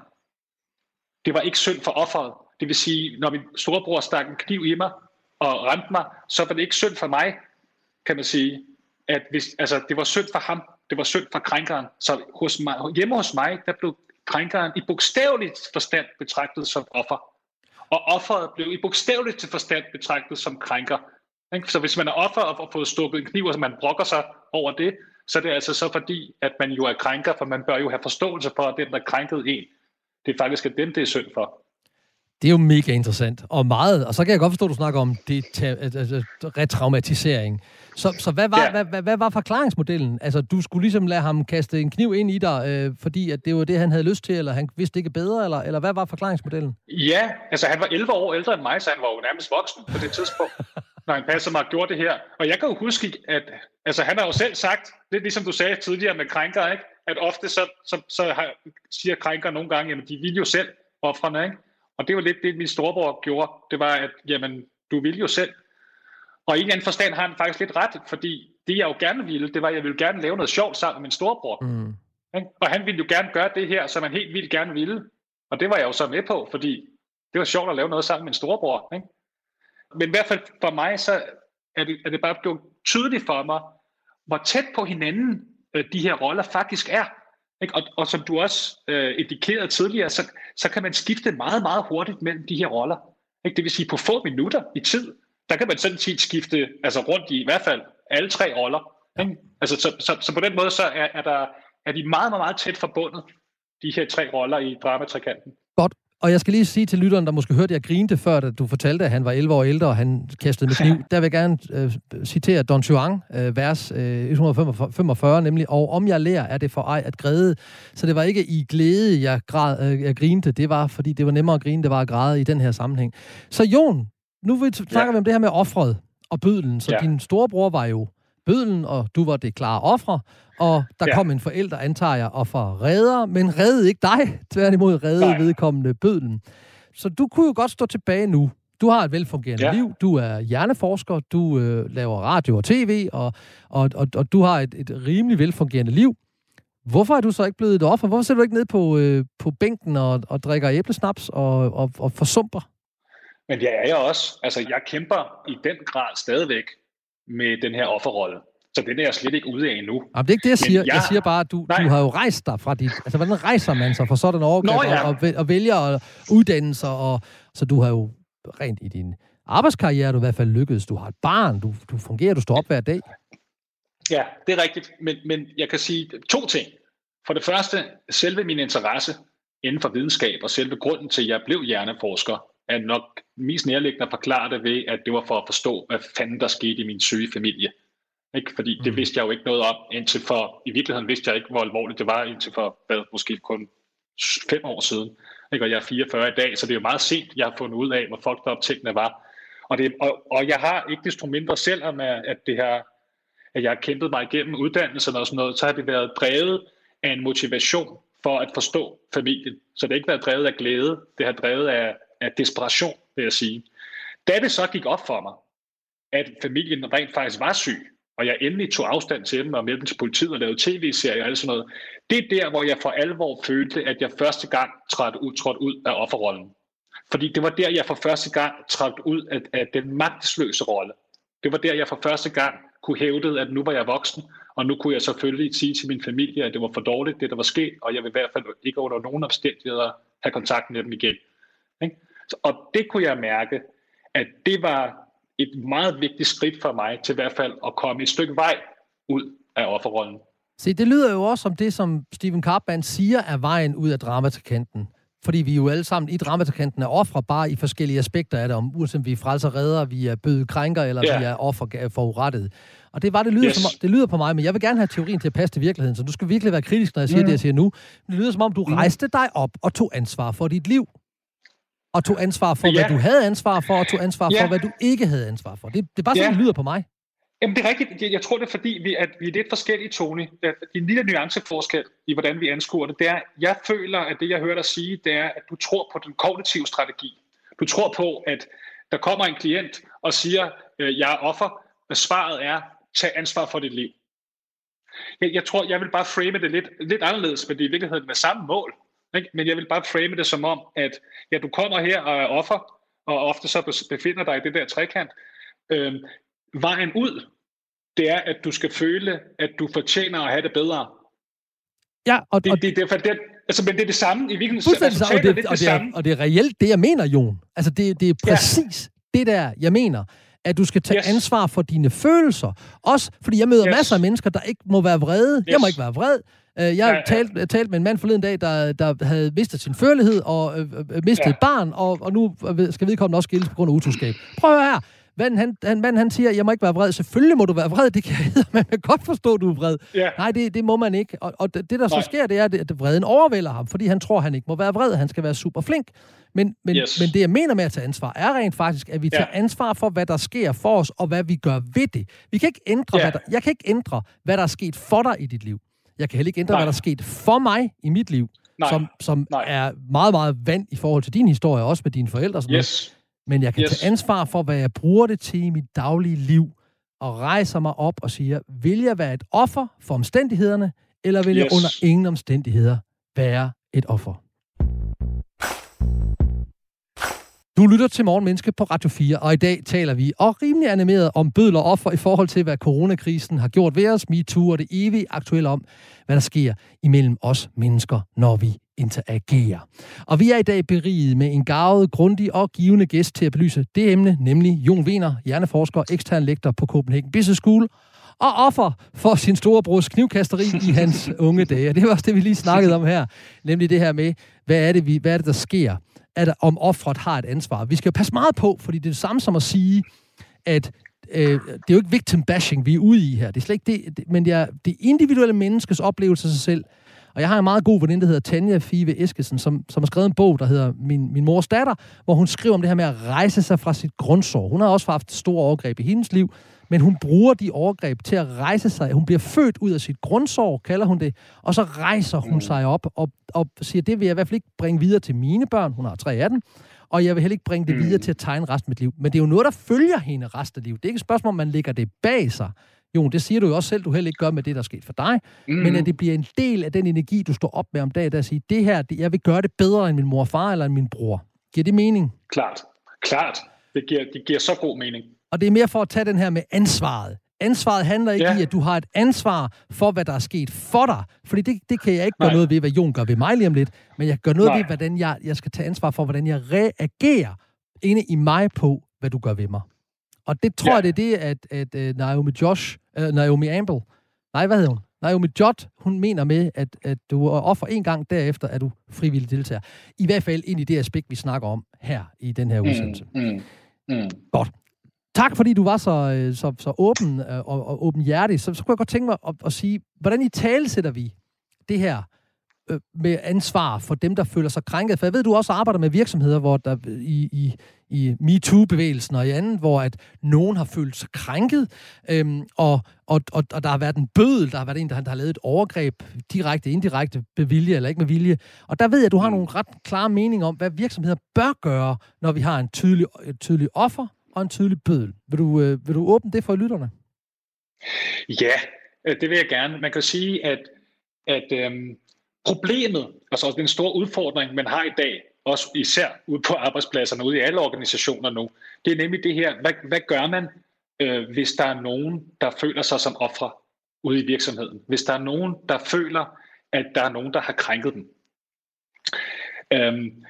Det var ikke synd for offeret. Det vil sige, når min storebror stak en kniv i mig og ramte mig, så var det ikke synd for mig, kan man sige. At hvis, altså, det var synd for ham, det var synd for krænkeren. Så hos mig, hjemme hos mig, der blev krænkeren i bogstaveligt forstand betragtet som offer. Og offeret blev i bogstaveligt forstand betragtet som krænker. Så hvis man er offer og har fået stukket en kniv, og man brokker sig over det, så er det altså så fordi, at man jo er krænker, for man bør jo have forståelse for, at den, der krænkede en, det er faktisk er dem, det er synd for. Det er jo mega interessant, og meget, og så kan jeg godt forstå, at du snakker om det, altså, retraumatisering. Så, så hvad, var, ja. hvad, hvad, hvad var forklaringsmodellen? Altså, du skulle ligesom lade ham kaste en kniv ind i dig, øh, fordi at det var det, han havde lyst til, eller han vidste ikke bedre, eller, eller hvad var forklaringsmodellen? Ja, altså han var 11 år ældre end mig, så han var jo nærmest voksen på det tidspunkt. når han passer mig, gjorde det her. Og jeg kan jo huske, at altså, han har jo selv sagt, lidt ligesom du sagde tidligere med krænker, ikke? at ofte så, så, så har, siger krænker nogle gange, jamen de vil jo selv, offrene, ikke? Og det var lidt det, min storebror gjorde. Det var, at jamen, du vil jo selv. Og i en eller anden forstand har han faktisk lidt ret, fordi det jeg jo gerne ville, det var, at jeg ville gerne lave noget sjovt sammen med min storebror. Mm. Og han ville jo gerne gøre det her, som han helt vildt gerne ville. Og det var jeg jo så med på, fordi det var sjovt at lave noget sammen med min storebror. Ikke? Men i hvert fald for mig, så er det, er det bare blevet tydeligt for mig, hvor tæt på hinanden øh, de her roller faktisk er. Ikke? Og, og som du også øh, indikerede tidligere, så, så kan man skifte meget, meget hurtigt mellem de her roller. Ikke? Det vil sige, på få minutter i tid, der kan man sådan set skifte altså rundt i i hvert fald alle tre roller. Ikke? Altså, så, så, så på den måde så er, er, der, er de meget, meget, meget tæt forbundet, de her tre roller i dramatrikanten. Godt. Og jeg skal lige sige til lytteren, der måske hørte, at jeg grinte før, da du fortalte, at han var 11 år ældre, og han kastede med kniv. Der vil jeg gerne øh, citere Don Juan, øh, vers øh, 145, nemlig, og om jeg lærer, er det for ej at græde. Så det var ikke i glæde, jeg, græd, øh, jeg grinte. Det var, fordi det var nemmere at grine, det var at græde i den her sammenhæng. Så Jon, nu vil vi snakke ja. om det her med offret og bødlen. Så ja. din storebror var jo bødlen, og du var det klare ofre, og der ja. kom en forælder, antager jeg, og for redder, men reddede ikke dig, tværtimod reddede Nej. vedkommende bødlen. Så du kunne jo godt stå tilbage nu. Du har et velfungerende ja. liv, du er hjerneforsker, du øh, laver radio og tv, og, og, og, og du har et, et rimelig velfungerende liv. Hvorfor er du så ikke blevet et offer? Hvorfor sidder du ikke ned på, øh, på bænken og, og drikker æblesnaps og, og, og forsumper? Men jeg er jeg også. Altså, jeg kæmper i den grad stadigvæk med den her offerrolle. Så den er jeg slet ikke ude af endnu. Jamen, det er ikke det, jeg siger. jeg, jeg siger bare, at du, du har jo rejst dig fra dit... Altså, hvordan rejser man sig fra sådan en overgreb Nå, ja. og, og, og vælger at uddanne sig? Og, så du har jo rent i din arbejdskarriere, du i hvert fald lykkedes. Du har et barn, du, du fungerer, du står op hver dag. Ja, det er rigtigt. Men, men jeg kan sige to ting. For det første, selve min interesse inden for videnskab og selve grunden til, at jeg blev hjerneforsker, er nok mest nærliggende at forklare det ved, at det var for at forstå, hvad fanden der skete i min syge familie. Ikke? Fordi det mm. vidste jeg jo ikke noget om, indtil for, i virkeligheden vidste jeg ikke, hvor alvorligt det var, indtil for, hvad, måske kun fem år siden. Ikke? Og jeg er 44 i dag, så det er jo meget sent, jeg har fundet ud af, hvor fucked up tingene var. Og, det, og, og jeg har ikke desto mindre, selvom at, det her, at jeg har kæmpet mig igennem uddannelsen og sådan noget, så har det været drevet af en motivation for at forstå familien. Så det har ikke været drevet af glæde, det har drevet af, af desperation, vil jeg sige. Da det så gik op for mig, at familien rent faktisk var syg, og jeg endelig tog afstand til dem og med dem til politiet og lavede tv-serier og alt sådan noget, det er der, hvor jeg for alvor følte, at jeg første gang trådte ud, trådte ud af offerrollen. Fordi det var der, jeg for første gang trådte ud af, af den magtesløse rolle. Det var der, jeg for første gang kunne hævde, at nu var jeg voksen, og nu kunne jeg selvfølgelig sige til min familie, at det var for dårligt, det der var sket, og jeg vil i hvert fald ikke under nogen omstændigheder have kontakt med dem igen. Og det kunne jeg mærke, at det var et meget vigtigt skridt for mig til i hvert fald at komme et stykke vej ud af offerrollen. Se, det lyder jo også som det, som Stephen Karpman siger er vejen ud af dramatikanten. Fordi vi jo alle sammen i dramatikanten er ofre, bare i forskellige aspekter af det, om uanset vi er frelser redder, vi er bøde krænker, eller yeah. vi er offer for urettet. Og det var det lyder, yes. som, det lyder på mig, men jeg vil gerne have teorien til at passe til virkeligheden, så du skal virkelig være kritisk, når jeg siger mm. det, jeg siger nu. Det lyder som om, du mm. rejste dig op og tog ansvar for dit liv og tog ansvar for, ja. hvad du havde ansvar for, og tog ansvar ja. for, hvad du ikke havde ansvar for. Det, det er bare sådan, ja. det lyder på mig. Jamen, det er rigtigt. Jeg, tror, det er fordi, vi, at vi er lidt forskellige, Tony. Det er en lille nuanceforskel i, hvordan vi anskuer det. det er, jeg føler, at det, jeg hører dig sige, det er, at du tror på den kognitive strategi. Du tror på, at der kommer en klient og siger, øh, jeg er offer, men svaret er, tag ansvar for dit liv. Jeg, jeg tror, jeg vil bare frame det lidt, lidt anderledes, men det er i virkeligheden med samme mål. Ikke? Men jeg vil bare frame det som om, at ja, du kommer her og er offer, og ofte så befinder dig i det der trekant. Øhm, vejen ud, det er, at du skal føle, at du fortjener at have det bedre. Ja, og, det, og det, det, det, det, altså, men det er det samme. I virkeligheden altså, og det, det, og, det er, og det er reelt det, jeg mener, Jon. Altså, det, det er præcis ja. det der, jeg mener at du skal tage yes. ansvar for dine følelser. Også fordi jeg møder yes. masser af mennesker, der ikke må være vrede. Yes. Jeg må ikke være vred. Øh, jeg ja, ja. Talte, talte med en mand forleden dag, der, der havde mistet sin førlighed og øh, øh, mistet ja. et barn, og, og nu skal vedkommende også skilles på grund af utroskab. Prøv at høre her. Manden han, han, manden, han siger, jeg må ikke være vred. Selvfølgelig må du være vred, det kan jeg man kan godt forstå, du er vred. Ja. Nej, det, det må man ikke. Og, og det, der så Nej. sker, det er, at vreden overvælder ham, fordi han tror, han ikke må være vred. Han skal være super flink. Men, men, yes. men det, jeg mener med at tage ansvar, er rent faktisk, at vi tager ja. ansvar for, hvad der sker for os, og hvad vi gør ved det. Vi kan ikke ændre, ja. hvad der, jeg kan ikke ændre, hvad der er sket for dig i dit liv. Jeg kan heller ikke ændre, Nej. hvad der er sket for mig i mit liv, Nej. som, som Nej. er meget, meget vand i forhold til din historie, også med dine forældre. Sådan yes. Noget. Men jeg kan yes. tage ansvar for, hvad jeg bruger det til i mit daglige liv, og rejser mig op og siger, vil jeg være et offer for omstændighederne, eller vil yes. jeg under ingen omstændigheder være et offer? Du lytter til Morgenmenneske på Radio 4, og i dag taler vi og rimelig animeret om bødler offer i forhold til, hvad coronakrisen har gjort ved os, MeToo og det evige aktuelle om, hvad der sker imellem os mennesker, når vi interagerer. Og vi er i dag beriget med en gavet, grundig og givende gæst til at belyse det emne, nemlig Jon Wiener, hjerneforsker, ekstern lektor på Copenhagen Business School, og offer for sin storebrors knivkasteri i hans unge dage. Det var også det, vi lige snakkede om her. Nemlig det her med, hvad er det, vi, hvad er det der sker at om offret har et ansvar. Vi skal passe meget på, fordi det er det samme som at sige, at øh, det er jo ikke victim bashing, vi er ude i her. Det er slet ikke det, det men det er det individuelle menneskes oplevelse af sig selv. Og jeg har en meget god veninde, der hedder Tanja Five Eskesen, som, som har skrevet en bog, der hedder Min, Min mors datter, hvor hun skriver om det her med at rejse sig fra sit grundsår. Hun har også haft store overgreb i hendes liv, men hun bruger de overgreb til at rejse sig. Hun bliver født ud af sit grundsår, kalder hun det, og så rejser hun mm. sig op og, og siger, det vil jeg i hvert fald ikke bringe videre til mine børn. Hun har tre af dem og jeg vil heller ikke bringe det mm. videre til at tegne resten af mit liv. Men det er jo noget, der følger hende resten af livet. Det er ikke et spørgsmål, om man lægger det bag sig. Jo, det siger du jo også selv, du heller ikke gør med det, der er sket for dig. Mm. Men at det bliver en del af den energi, du står op med om dagen, der siger, det her, det, jeg vil gøre det bedre end min mor og far eller end min bror. Giver det mening? Klart. Klart. Det giver, det giver så god mening. Og det er mere for at tage den her med ansvaret. Ansvaret handler ikke ja. i, at du har et ansvar for, hvad der er sket for dig. Fordi det, det kan jeg ikke Nej. gøre noget ved, hvad Jon gør ved mig lige om lidt. Men jeg gør noget Nej. ved, hvordan jeg, jeg skal tage ansvar for, hvordan jeg reagerer inde i mig på, hvad du gør ved mig. Og det tror ja. jeg, det er det, at, at uh, Naomi Josh, uh, Naomi Amble, nej, hvad hedder hun? Naomi Judd, hun mener med, at, at du er offer en gang, derefter er du frivillig deltager. I hvert fald ind i det aspekt, vi snakker om her i den her mm, udsendelse. Mm, mm, mm. Godt. Tak, fordi du var så, øh, så, så åben og, og åbenhjertig. Så, så kunne jeg godt tænke mig at, at sige, hvordan i tale sætter vi det her øh, med ansvar for dem, der føler sig krænket? For jeg ved, du også arbejder med virksomheder, hvor der i, i, i MeToo-bevægelsen og i anden, hvor at nogen har følt sig krænket, øhm, og, og, og, og der har været en bødel, der har været en, der, der har lavet et overgreb, direkte, indirekte, med vilje eller ikke med vilje. Og der ved jeg, at du har nogle ret klare meninger om, hvad virksomheder bør gøre, når vi har en tydelig, et tydelig offer og en tydelig bødel. Vil du, øh, vil du åbne det for lytterne? Ja, øh, det vil jeg gerne. Man kan sige, at, at øhm, problemet, altså den store udfordring, man har i dag, også især ude på arbejdspladserne, ude i alle organisationer nu, det er nemlig det her, hvad, hvad gør man, øh, hvis der er nogen, der føler sig som ofre ude i virksomheden? Hvis der er nogen, der føler, at der er nogen, der har krænket dem? Øhm,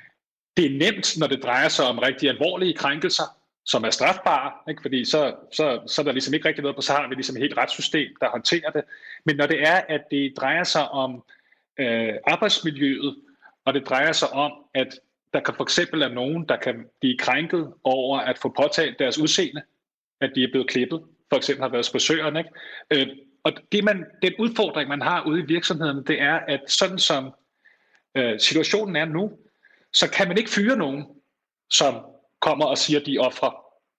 det er nemt, når det drejer sig om rigtig alvorlige krænkelser, som er strafbare, ikke? fordi så, så, så er der ligesom ikke rigtig noget på, så har vi ligesom et helt retssystem, der håndterer det. Men når det er, at det drejer sig om øh, arbejdsmiljøet, og det drejer sig om, at der kan for eksempel er nogen, der kan blive krænket over at få påtalt deres udseende, at de er blevet klippet, for eksempel har været frisøren. Ikke? Øh, og det man, den udfordring, man har ude i virksomheden, det er, at sådan som øh, situationen er nu, så kan man ikke fyre nogen, som kommer og siger, at de er ofre.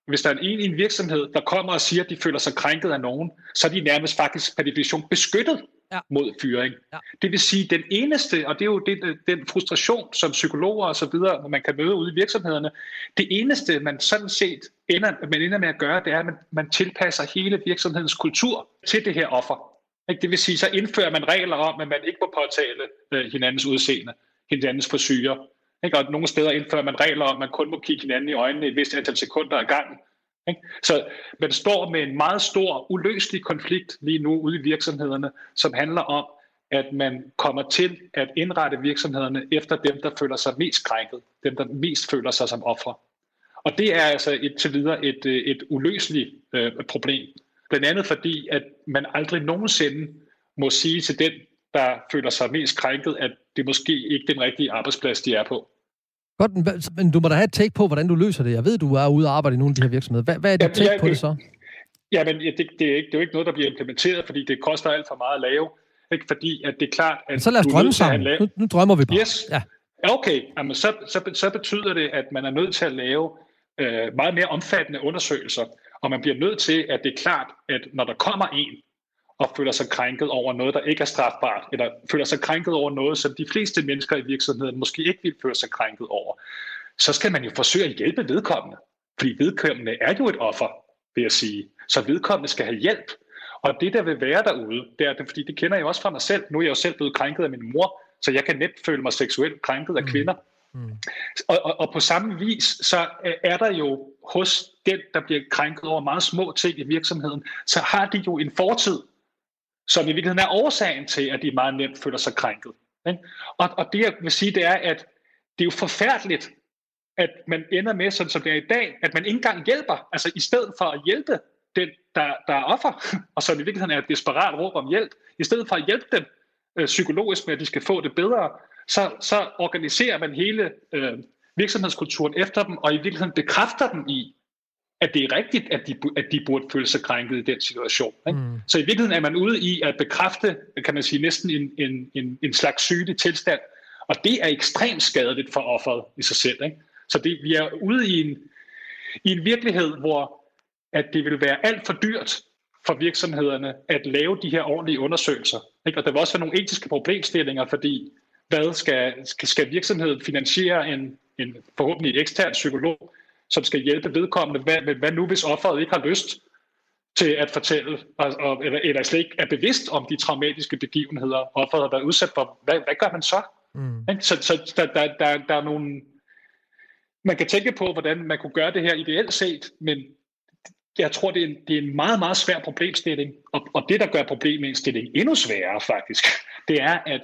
Hvis der er en i en virksomhed, der kommer og siger, at de føler sig krænket af nogen, så er de nærmest faktisk per definition beskyttet ja. mod fyring. Ja. Det vil sige, den eneste, og det er jo det, den frustration som psykologer og så videre, man kan møde ude i virksomhederne, det eneste, man sådan set ender, man ender med at gøre, det er, at man, man tilpasser hele virksomhedens kultur til det her offer. Det vil sige, så indfører man regler om, at man ikke må påtale øh, hinandens udseende, hinandens frisyrer. Og nogle steder indfører man regler om, at man kun må kigge hinanden i øjnene et vist antal sekunder ad gangen. Ikke? Så man står med en meget stor, uløselig konflikt lige nu ude i virksomhederne, som handler om, at man kommer til at indrette virksomhederne efter dem, der føler sig mest krænket, dem, der mest føler sig som ofre. Og det er altså et, til videre et, øh, et uløseligt øh, problem. Blandt andet fordi, at man aldrig nogensinde må sige til den, der føler sig mest krænket, at det måske ikke er den rigtige arbejdsplads, de er på. Godt, men du må da have et take på, hvordan du løser det. Jeg ved, du er ude og arbejde i nogle af de her virksomheder. Hvad, hvad er dit take jeg, på det så? Ja, men det, det, er ikke, det er jo ikke noget, der bliver implementeret, fordi det koster alt for meget at lave. Ikke? Fordi at det er klart, at... Men så lad os drømme sammen. Lave... Nu, nu drømmer vi bare. Yes. Ja. Okay, Jamen, så, så, så betyder det, at man er nødt til at lave øh, meget mere omfattende undersøgelser, og man bliver nødt til, at det er klart, at når der kommer en, og føler sig krænket over noget, der ikke er strafbart, eller føler sig krænket over noget, som de fleste mennesker i virksomheden måske ikke vil føle sig krænket over, så skal man jo forsøge at hjælpe vedkommende. Fordi vedkommende er jo et offer, vil jeg sige. Så vedkommende skal have hjælp. Og det, der vil være derude, det er, fordi det kender jeg også fra mig selv. Nu er jeg jo selv blevet krænket af min mor, så jeg kan nemt føle mig seksuelt krænket af mm. kvinder. Mm. Og, og, og på samme vis, så er der jo hos den, der bliver krænket over meget små ting i virksomheden, så har de jo en fortid, som i virkeligheden er årsagen til, at de meget nemt føler sig krænket. Ikke? Og, og det jeg vil sige, det er, at det er jo forfærdeligt, at man ender med, sådan som det er i dag, at man ikke engang hjælper. Altså i stedet for at hjælpe den, der, der er offer, og som i virkeligheden er et desperat råb om hjælp, i stedet for at hjælpe dem øh, psykologisk med, at de skal få det bedre, så, så organiserer man hele øh, virksomhedskulturen efter dem, og i virkeligheden bekræfter dem i, at det er rigtigt, at de, at de burde føle sig krænket i den situation. Ikke? Mm. Så i virkeligheden er man ude i at bekræfte, kan man sige, næsten en, en, en, en slags sygelig tilstand, og det er ekstremt skadeligt for offeret i sig selv. Ikke? Så det, vi er ude i en, i en virkelighed, hvor at det vil være alt for dyrt for virksomhederne at lave de her ordentlige undersøgelser. Ikke? Og der vil også være nogle etiske problemstillinger, fordi hvad skal, skal virksomheden finansiere en, en forhåbentlig ekstern psykolog, som skal hjælpe vedkommende. Hvad, hvad nu, hvis offeret ikke har lyst til at fortælle, og, eller, eller slet ikke er bevidst om de traumatiske begivenheder, offeret har været udsat for? Hvad, hvad gør man så? Mm. Så, så der, der, der, der er nogle... Man kan tænke på, hvordan man kunne gøre det her ideelt set, men jeg tror, det er en, det er en meget, meget svær problemstilling. Og, og det, der gør problemstillingen endnu sværere faktisk, det er, at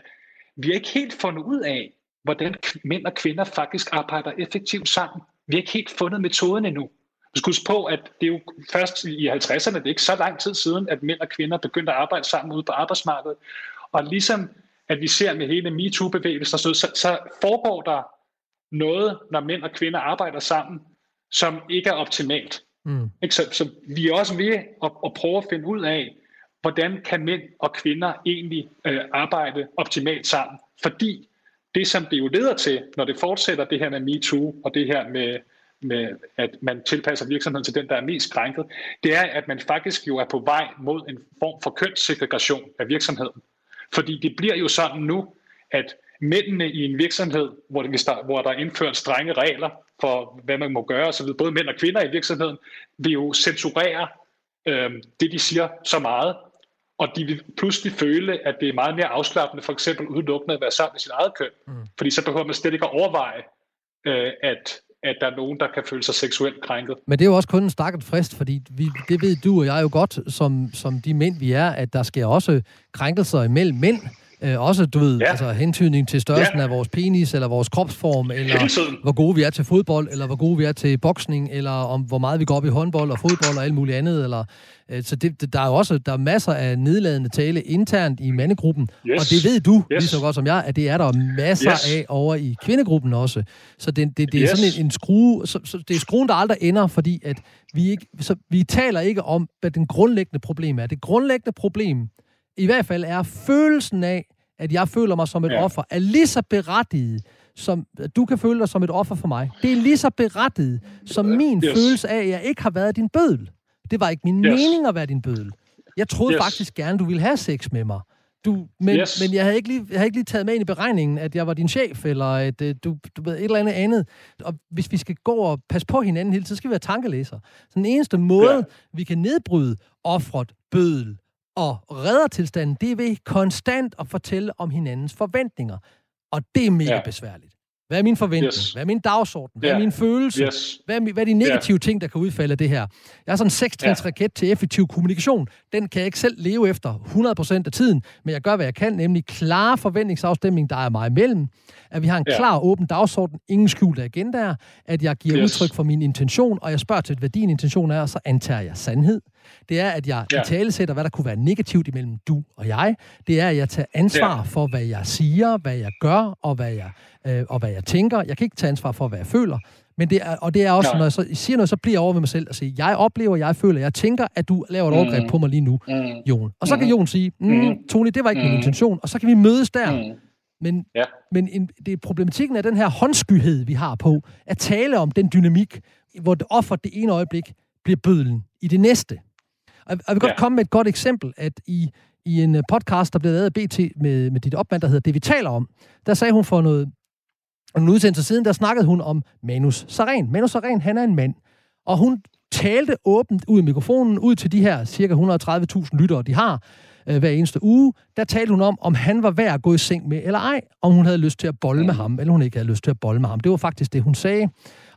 vi har ikke helt fundet ud af, hvordan mænd og kvinder faktisk arbejder effektivt sammen. Vi har ikke helt fundet metoden endnu. Du skal huske på, at det er jo først i 50'erne, det er ikke så lang tid siden, at mænd og kvinder begyndte at arbejde sammen ude på arbejdsmarkedet. Og ligesom at vi ser med hele MeToo-bevægelsen, så, så foregår der noget, når mænd og kvinder arbejder sammen, som ikke er optimalt. Mm. Ikke? Så, så vi er også ved at, at prøve at finde ud af, hvordan kan mænd og kvinder egentlig øh, arbejde optimalt sammen. Fordi det, som det jo leder til, når det fortsætter det her med MeToo, og det her med, med, at man tilpasser virksomheden til den, der er mest krænket, det er, at man faktisk jo er på vej mod en form for kønssegregation af virksomheden. Fordi det bliver jo sådan nu, at mændene i en virksomhed, hvor, der, hvor der er indført strenge regler for, hvad man må gøre osv., både mænd og kvinder i virksomheden, vil jo censurere øh, det, de siger så meget, og de vil pludselig føle, at det er meget mere afslappende, for eksempel udelukkende at være sammen med sit eget køn. Mm. Fordi så behøver man slet ikke at overveje, øh, at, at der er nogen, der kan føle sig seksuelt krænket. Men det er jo også kun en stakket frist, fordi vi, det ved du og jeg jo godt, som, som de mænd vi er, at der sker også krænkelser imellem mænd. Øh, også, du ved, ja. altså hentydning til størrelsen ja. af vores penis, eller vores kropsform, eller hvor gode vi er til fodbold, eller hvor gode vi er til boksning, eller om hvor meget vi går op i håndbold og fodbold og alt muligt andet. Eller, øh, så det, der er jo også der er masser af nedladende tale internt i mandegruppen, yes. og det ved du yes. lige så godt som jeg, at det er der masser yes. af over i kvindegruppen også. Så det, det, det er yes. sådan en, en skrue, så, så det er skruen, der aldrig ender, fordi at vi, ikke, så vi taler ikke om, hvad den grundlæggende problem er. Det grundlæggende problem, i hvert fald er følelsen af, at jeg føler mig som et ja. offer, er lige så berettiget, som du kan føle dig som et offer for mig. Det er lige så berettiget, som min yes. følelse af, at jeg ikke har været din bødel. Det var ikke min yes. mening at være din bødel. Jeg troede yes. faktisk gerne, du ville have sex med mig. Du, men, yes. men jeg havde, ikke lige, jeg havde ikke lige taget med ind i beregningen, at jeg var din chef, eller at uh, du, du ved, et eller andet andet. Og hvis vi skal gå og passe på hinanden hele tiden, så skal vi være tankelæser. Så den eneste måde, ja. vi kan nedbryde offret, bødel, og reddertilstanden, det er ved konstant at fortælle om hinandens forventninger. Og det er mega ja. besværligt. Hvad er min forventning? Yes. Hvad er min dagsorden? Hvad er min følelse? Yes. Hvad, er, hvad er de negative yeah. ting, der kan udfalde af det her? Jeg har sådan en sekstrins raket til effektiv kommunikation. Den kan jeg ikke selv leve efter 100% af tiden, men jeg gør, hvad jeg kan, nemlig klare forventningsafstemning, der er mig imellem. At vi har en yeah. klar, åben dagsorden, ingen skjulte agendaer. At jeg giver yes. udtryk for min intention, og jeg spørger til, hvad din intention er, og så antager jeg sandhed det er, at jeg ja. i tale sætter, hvad der kunne være negativt imellem du og jeg. Det er, at jeg tager ansvar ja. for, hvad jeg siger, hvad jeg gør, og hvad jeg, øh, og hvad jeg tænker. Jeg kan ikke tage ansvar for, hvad jeg føler. Men det er, og det er også, ja. når jeg så siger noget, så bliver jeg over ved mig selv og siger, jeg oplever, jeg føler, jeg tænker, at du laver et overgreb mm. på mig lige nu, mm. Jon. Og så kan mm. Jon sige, mm, mm. Tony, det var ikke mm. min intention, og så kan vi mødes der. Mm. Men, ja. men en, det er problematikken af den her håndskyhed, vi har på, at tale om den dynamik, hvor det offer det ene øjeblik bliver bødlen i det næste. Og jeg vil godt ja. komme med et godt eksempel, at i, i en øh, podcast, der blev lavet af BT med, med dit opmand, der hedder Det, vi taler om, der sagde hun for noget, en udsendelse siden, der snakkede hun om Manus Saren. Manus Saren, han er en mand, og hun talte åbent ud i mikrofonen, ud til de her cirka 130.000 lyttere, de har øh, hver eneste uge. Der talte hun om, om han var værd at gå i seng med eller ej, om hun havde lyst til at bolle med ham, eller hun ikke havde lyst til at bolle med ham. Det var faktisk det, hun sagde.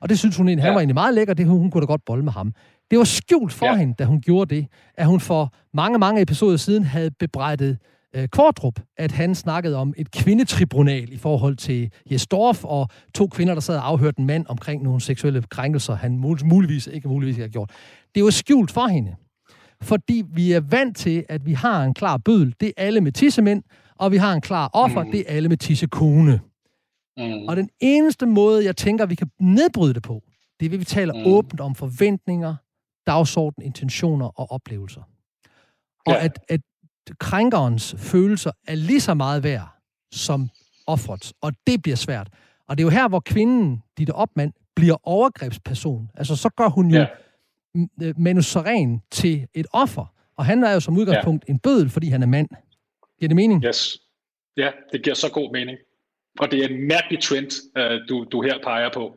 Og det synes hun han var egentlig meget lækker, det hun, hun kunne da godt bolle med ham. Det var skjult for ja. hende, da hun gjorde det, at hun for mange, mange episoder siden havde bebrejdet øh, Kvartrup, at han snakkede om et kvindetribunal i forhold til Jesdorf og to kvinder, der sad og afhørte en mand omkring nogle seksuelle krænkelser, han muligvis ikke muligvis har gjort. Det var skjult for hende, fordi vi er vant til, at vi har en klar bødel, det er alle med tissemænd, og vi har en klar offer, mm. det er alle med tissekone. Mm. Og den eneste måde, jeg tænker, vi kan nedbryde det på, det er, at vi taler mm. åbent om forventninger, dagsorden, intentioner og oplevelser. Og ja. at, at krænkerens følelser er lige så meget værd som offrets, og det bliver svært. Og det er jo her, hvor kvinden, dit opmand, bliver overgrebsperson. Altså, så gør hun jo ja. Øh, Seren til et offer, og han er jo som udgangspunkt ja. en bødel, fordi han er mand. Giver det mening? Yes. Ja, det giver så god mening. Og det er en mærkelig trend, uh, du, du her peger på.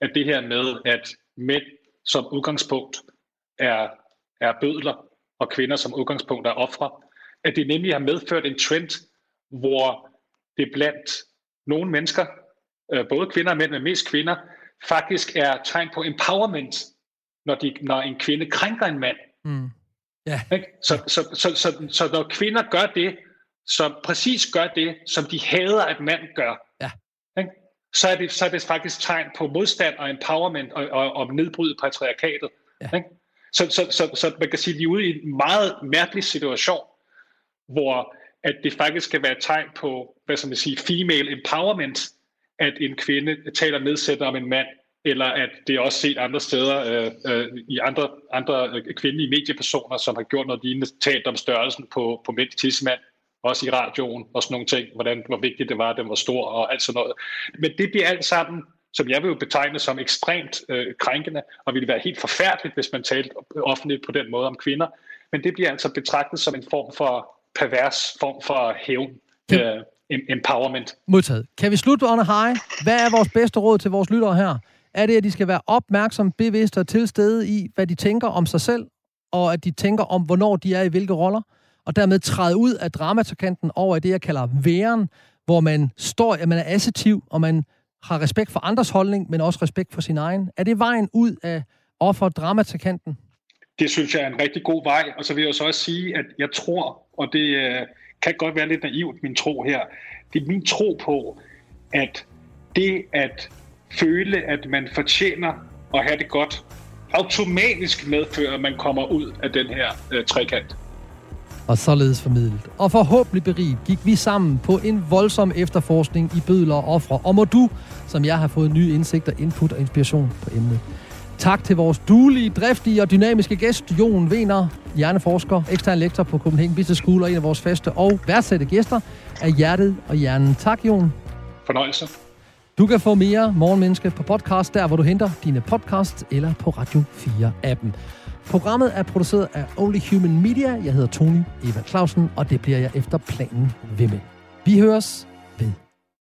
At det her med, at mænd som udgangspunkt er, er bødler, og kvinder som udgangspunkt er ofre, at det nemlig har medført en trend, hvor det blandt nogle mennesker, øh, både kvinder og mænd, men mest kvinder, faktisk er tegn på empowerment, når, de, når en kvinde krænker en mand. Mm. Yeah. Så, så, så, så, så når kvinder gør det, som præcis gør det, som de hader, at mand gør, ja. så er det, så er det faktisk tegn på modstand og empowerment og, og, og nedbryde patriarkatet. Ikke? Så, så, så, så man kan sige, at vi er ude i en meget mærkelig situation, hvor at det faktisk skal være et tegn på, hvad skal man sige, female empowerment, at en kvinde taler nedsættende om en mand, eller at det er også set andre steder øh, øh, i andre, andre øh, kvindelige mediepersoner, som har gjort noget lignende, talt om størrelsen på, på mænds tidsmand, også i radioen og sådan nogle ting, hvordan, hvor vigtigt det var, at den var stor og alt sådan noget. Men det bliver alt sammen, som jeg vil jo betegne som ekstremt øh, krænkende, og ville være helt forfærdeligt, hvis man talte offentligt på den måde om kvinder. Men det bliver altså betragtet som en form for pervers form for hævn. Øh, empowerment. Modtaget. Kan vi slutte under high? Hvad er vores bedste råd til vores lyttere her? Er det, at de skal være opmærksom, bevidste og til stede i, hvad de tænker om sig selv, og at de tænker om, hvornår de er i hvilke roller, og dermed træde ud af dramatakanten over i det, jeg kalder væren, hvor man står, at man er assertiv, og man har respekt for andres holdning, men også respekt for sin egen. Er det vejen ud af offer dramatikanten? Det synes jeg er en rigtig god vej, og så vil jeg så også sige, at jeg tror, og det øh, kan godt være lidt naivt, min tro her, det er min tro på, at det at føle, at man fortjener at have det godt, automatisk medfører, at man kommer ud af den her øh, trekant. Og således formidlet. Og forhåbentlig beriget gik vi sammen på en voldsom efterforskning i bødler og ofre. Og må du, som jeg har fået nye indsigter, input og inspiration på emnet. Tak til vores duelige, driftige og dynamiske gæst, Jon Vener, hjerneforsker, ekstern lektor på Copenhagen Business School og en af vores faste og værdsætte gæster af Hjertet og Hjernen. Tak, Jon. Fornøjelse. Du kan få mere Morgenmenneske på podcast, der hvor du henter dine podcasts, eller på Radio 4-appen. Programmet er produceret af Only Human Media. Jeg hedder Tony Eva Clausen, og det bliver jeg efter planen ved med. Vi høres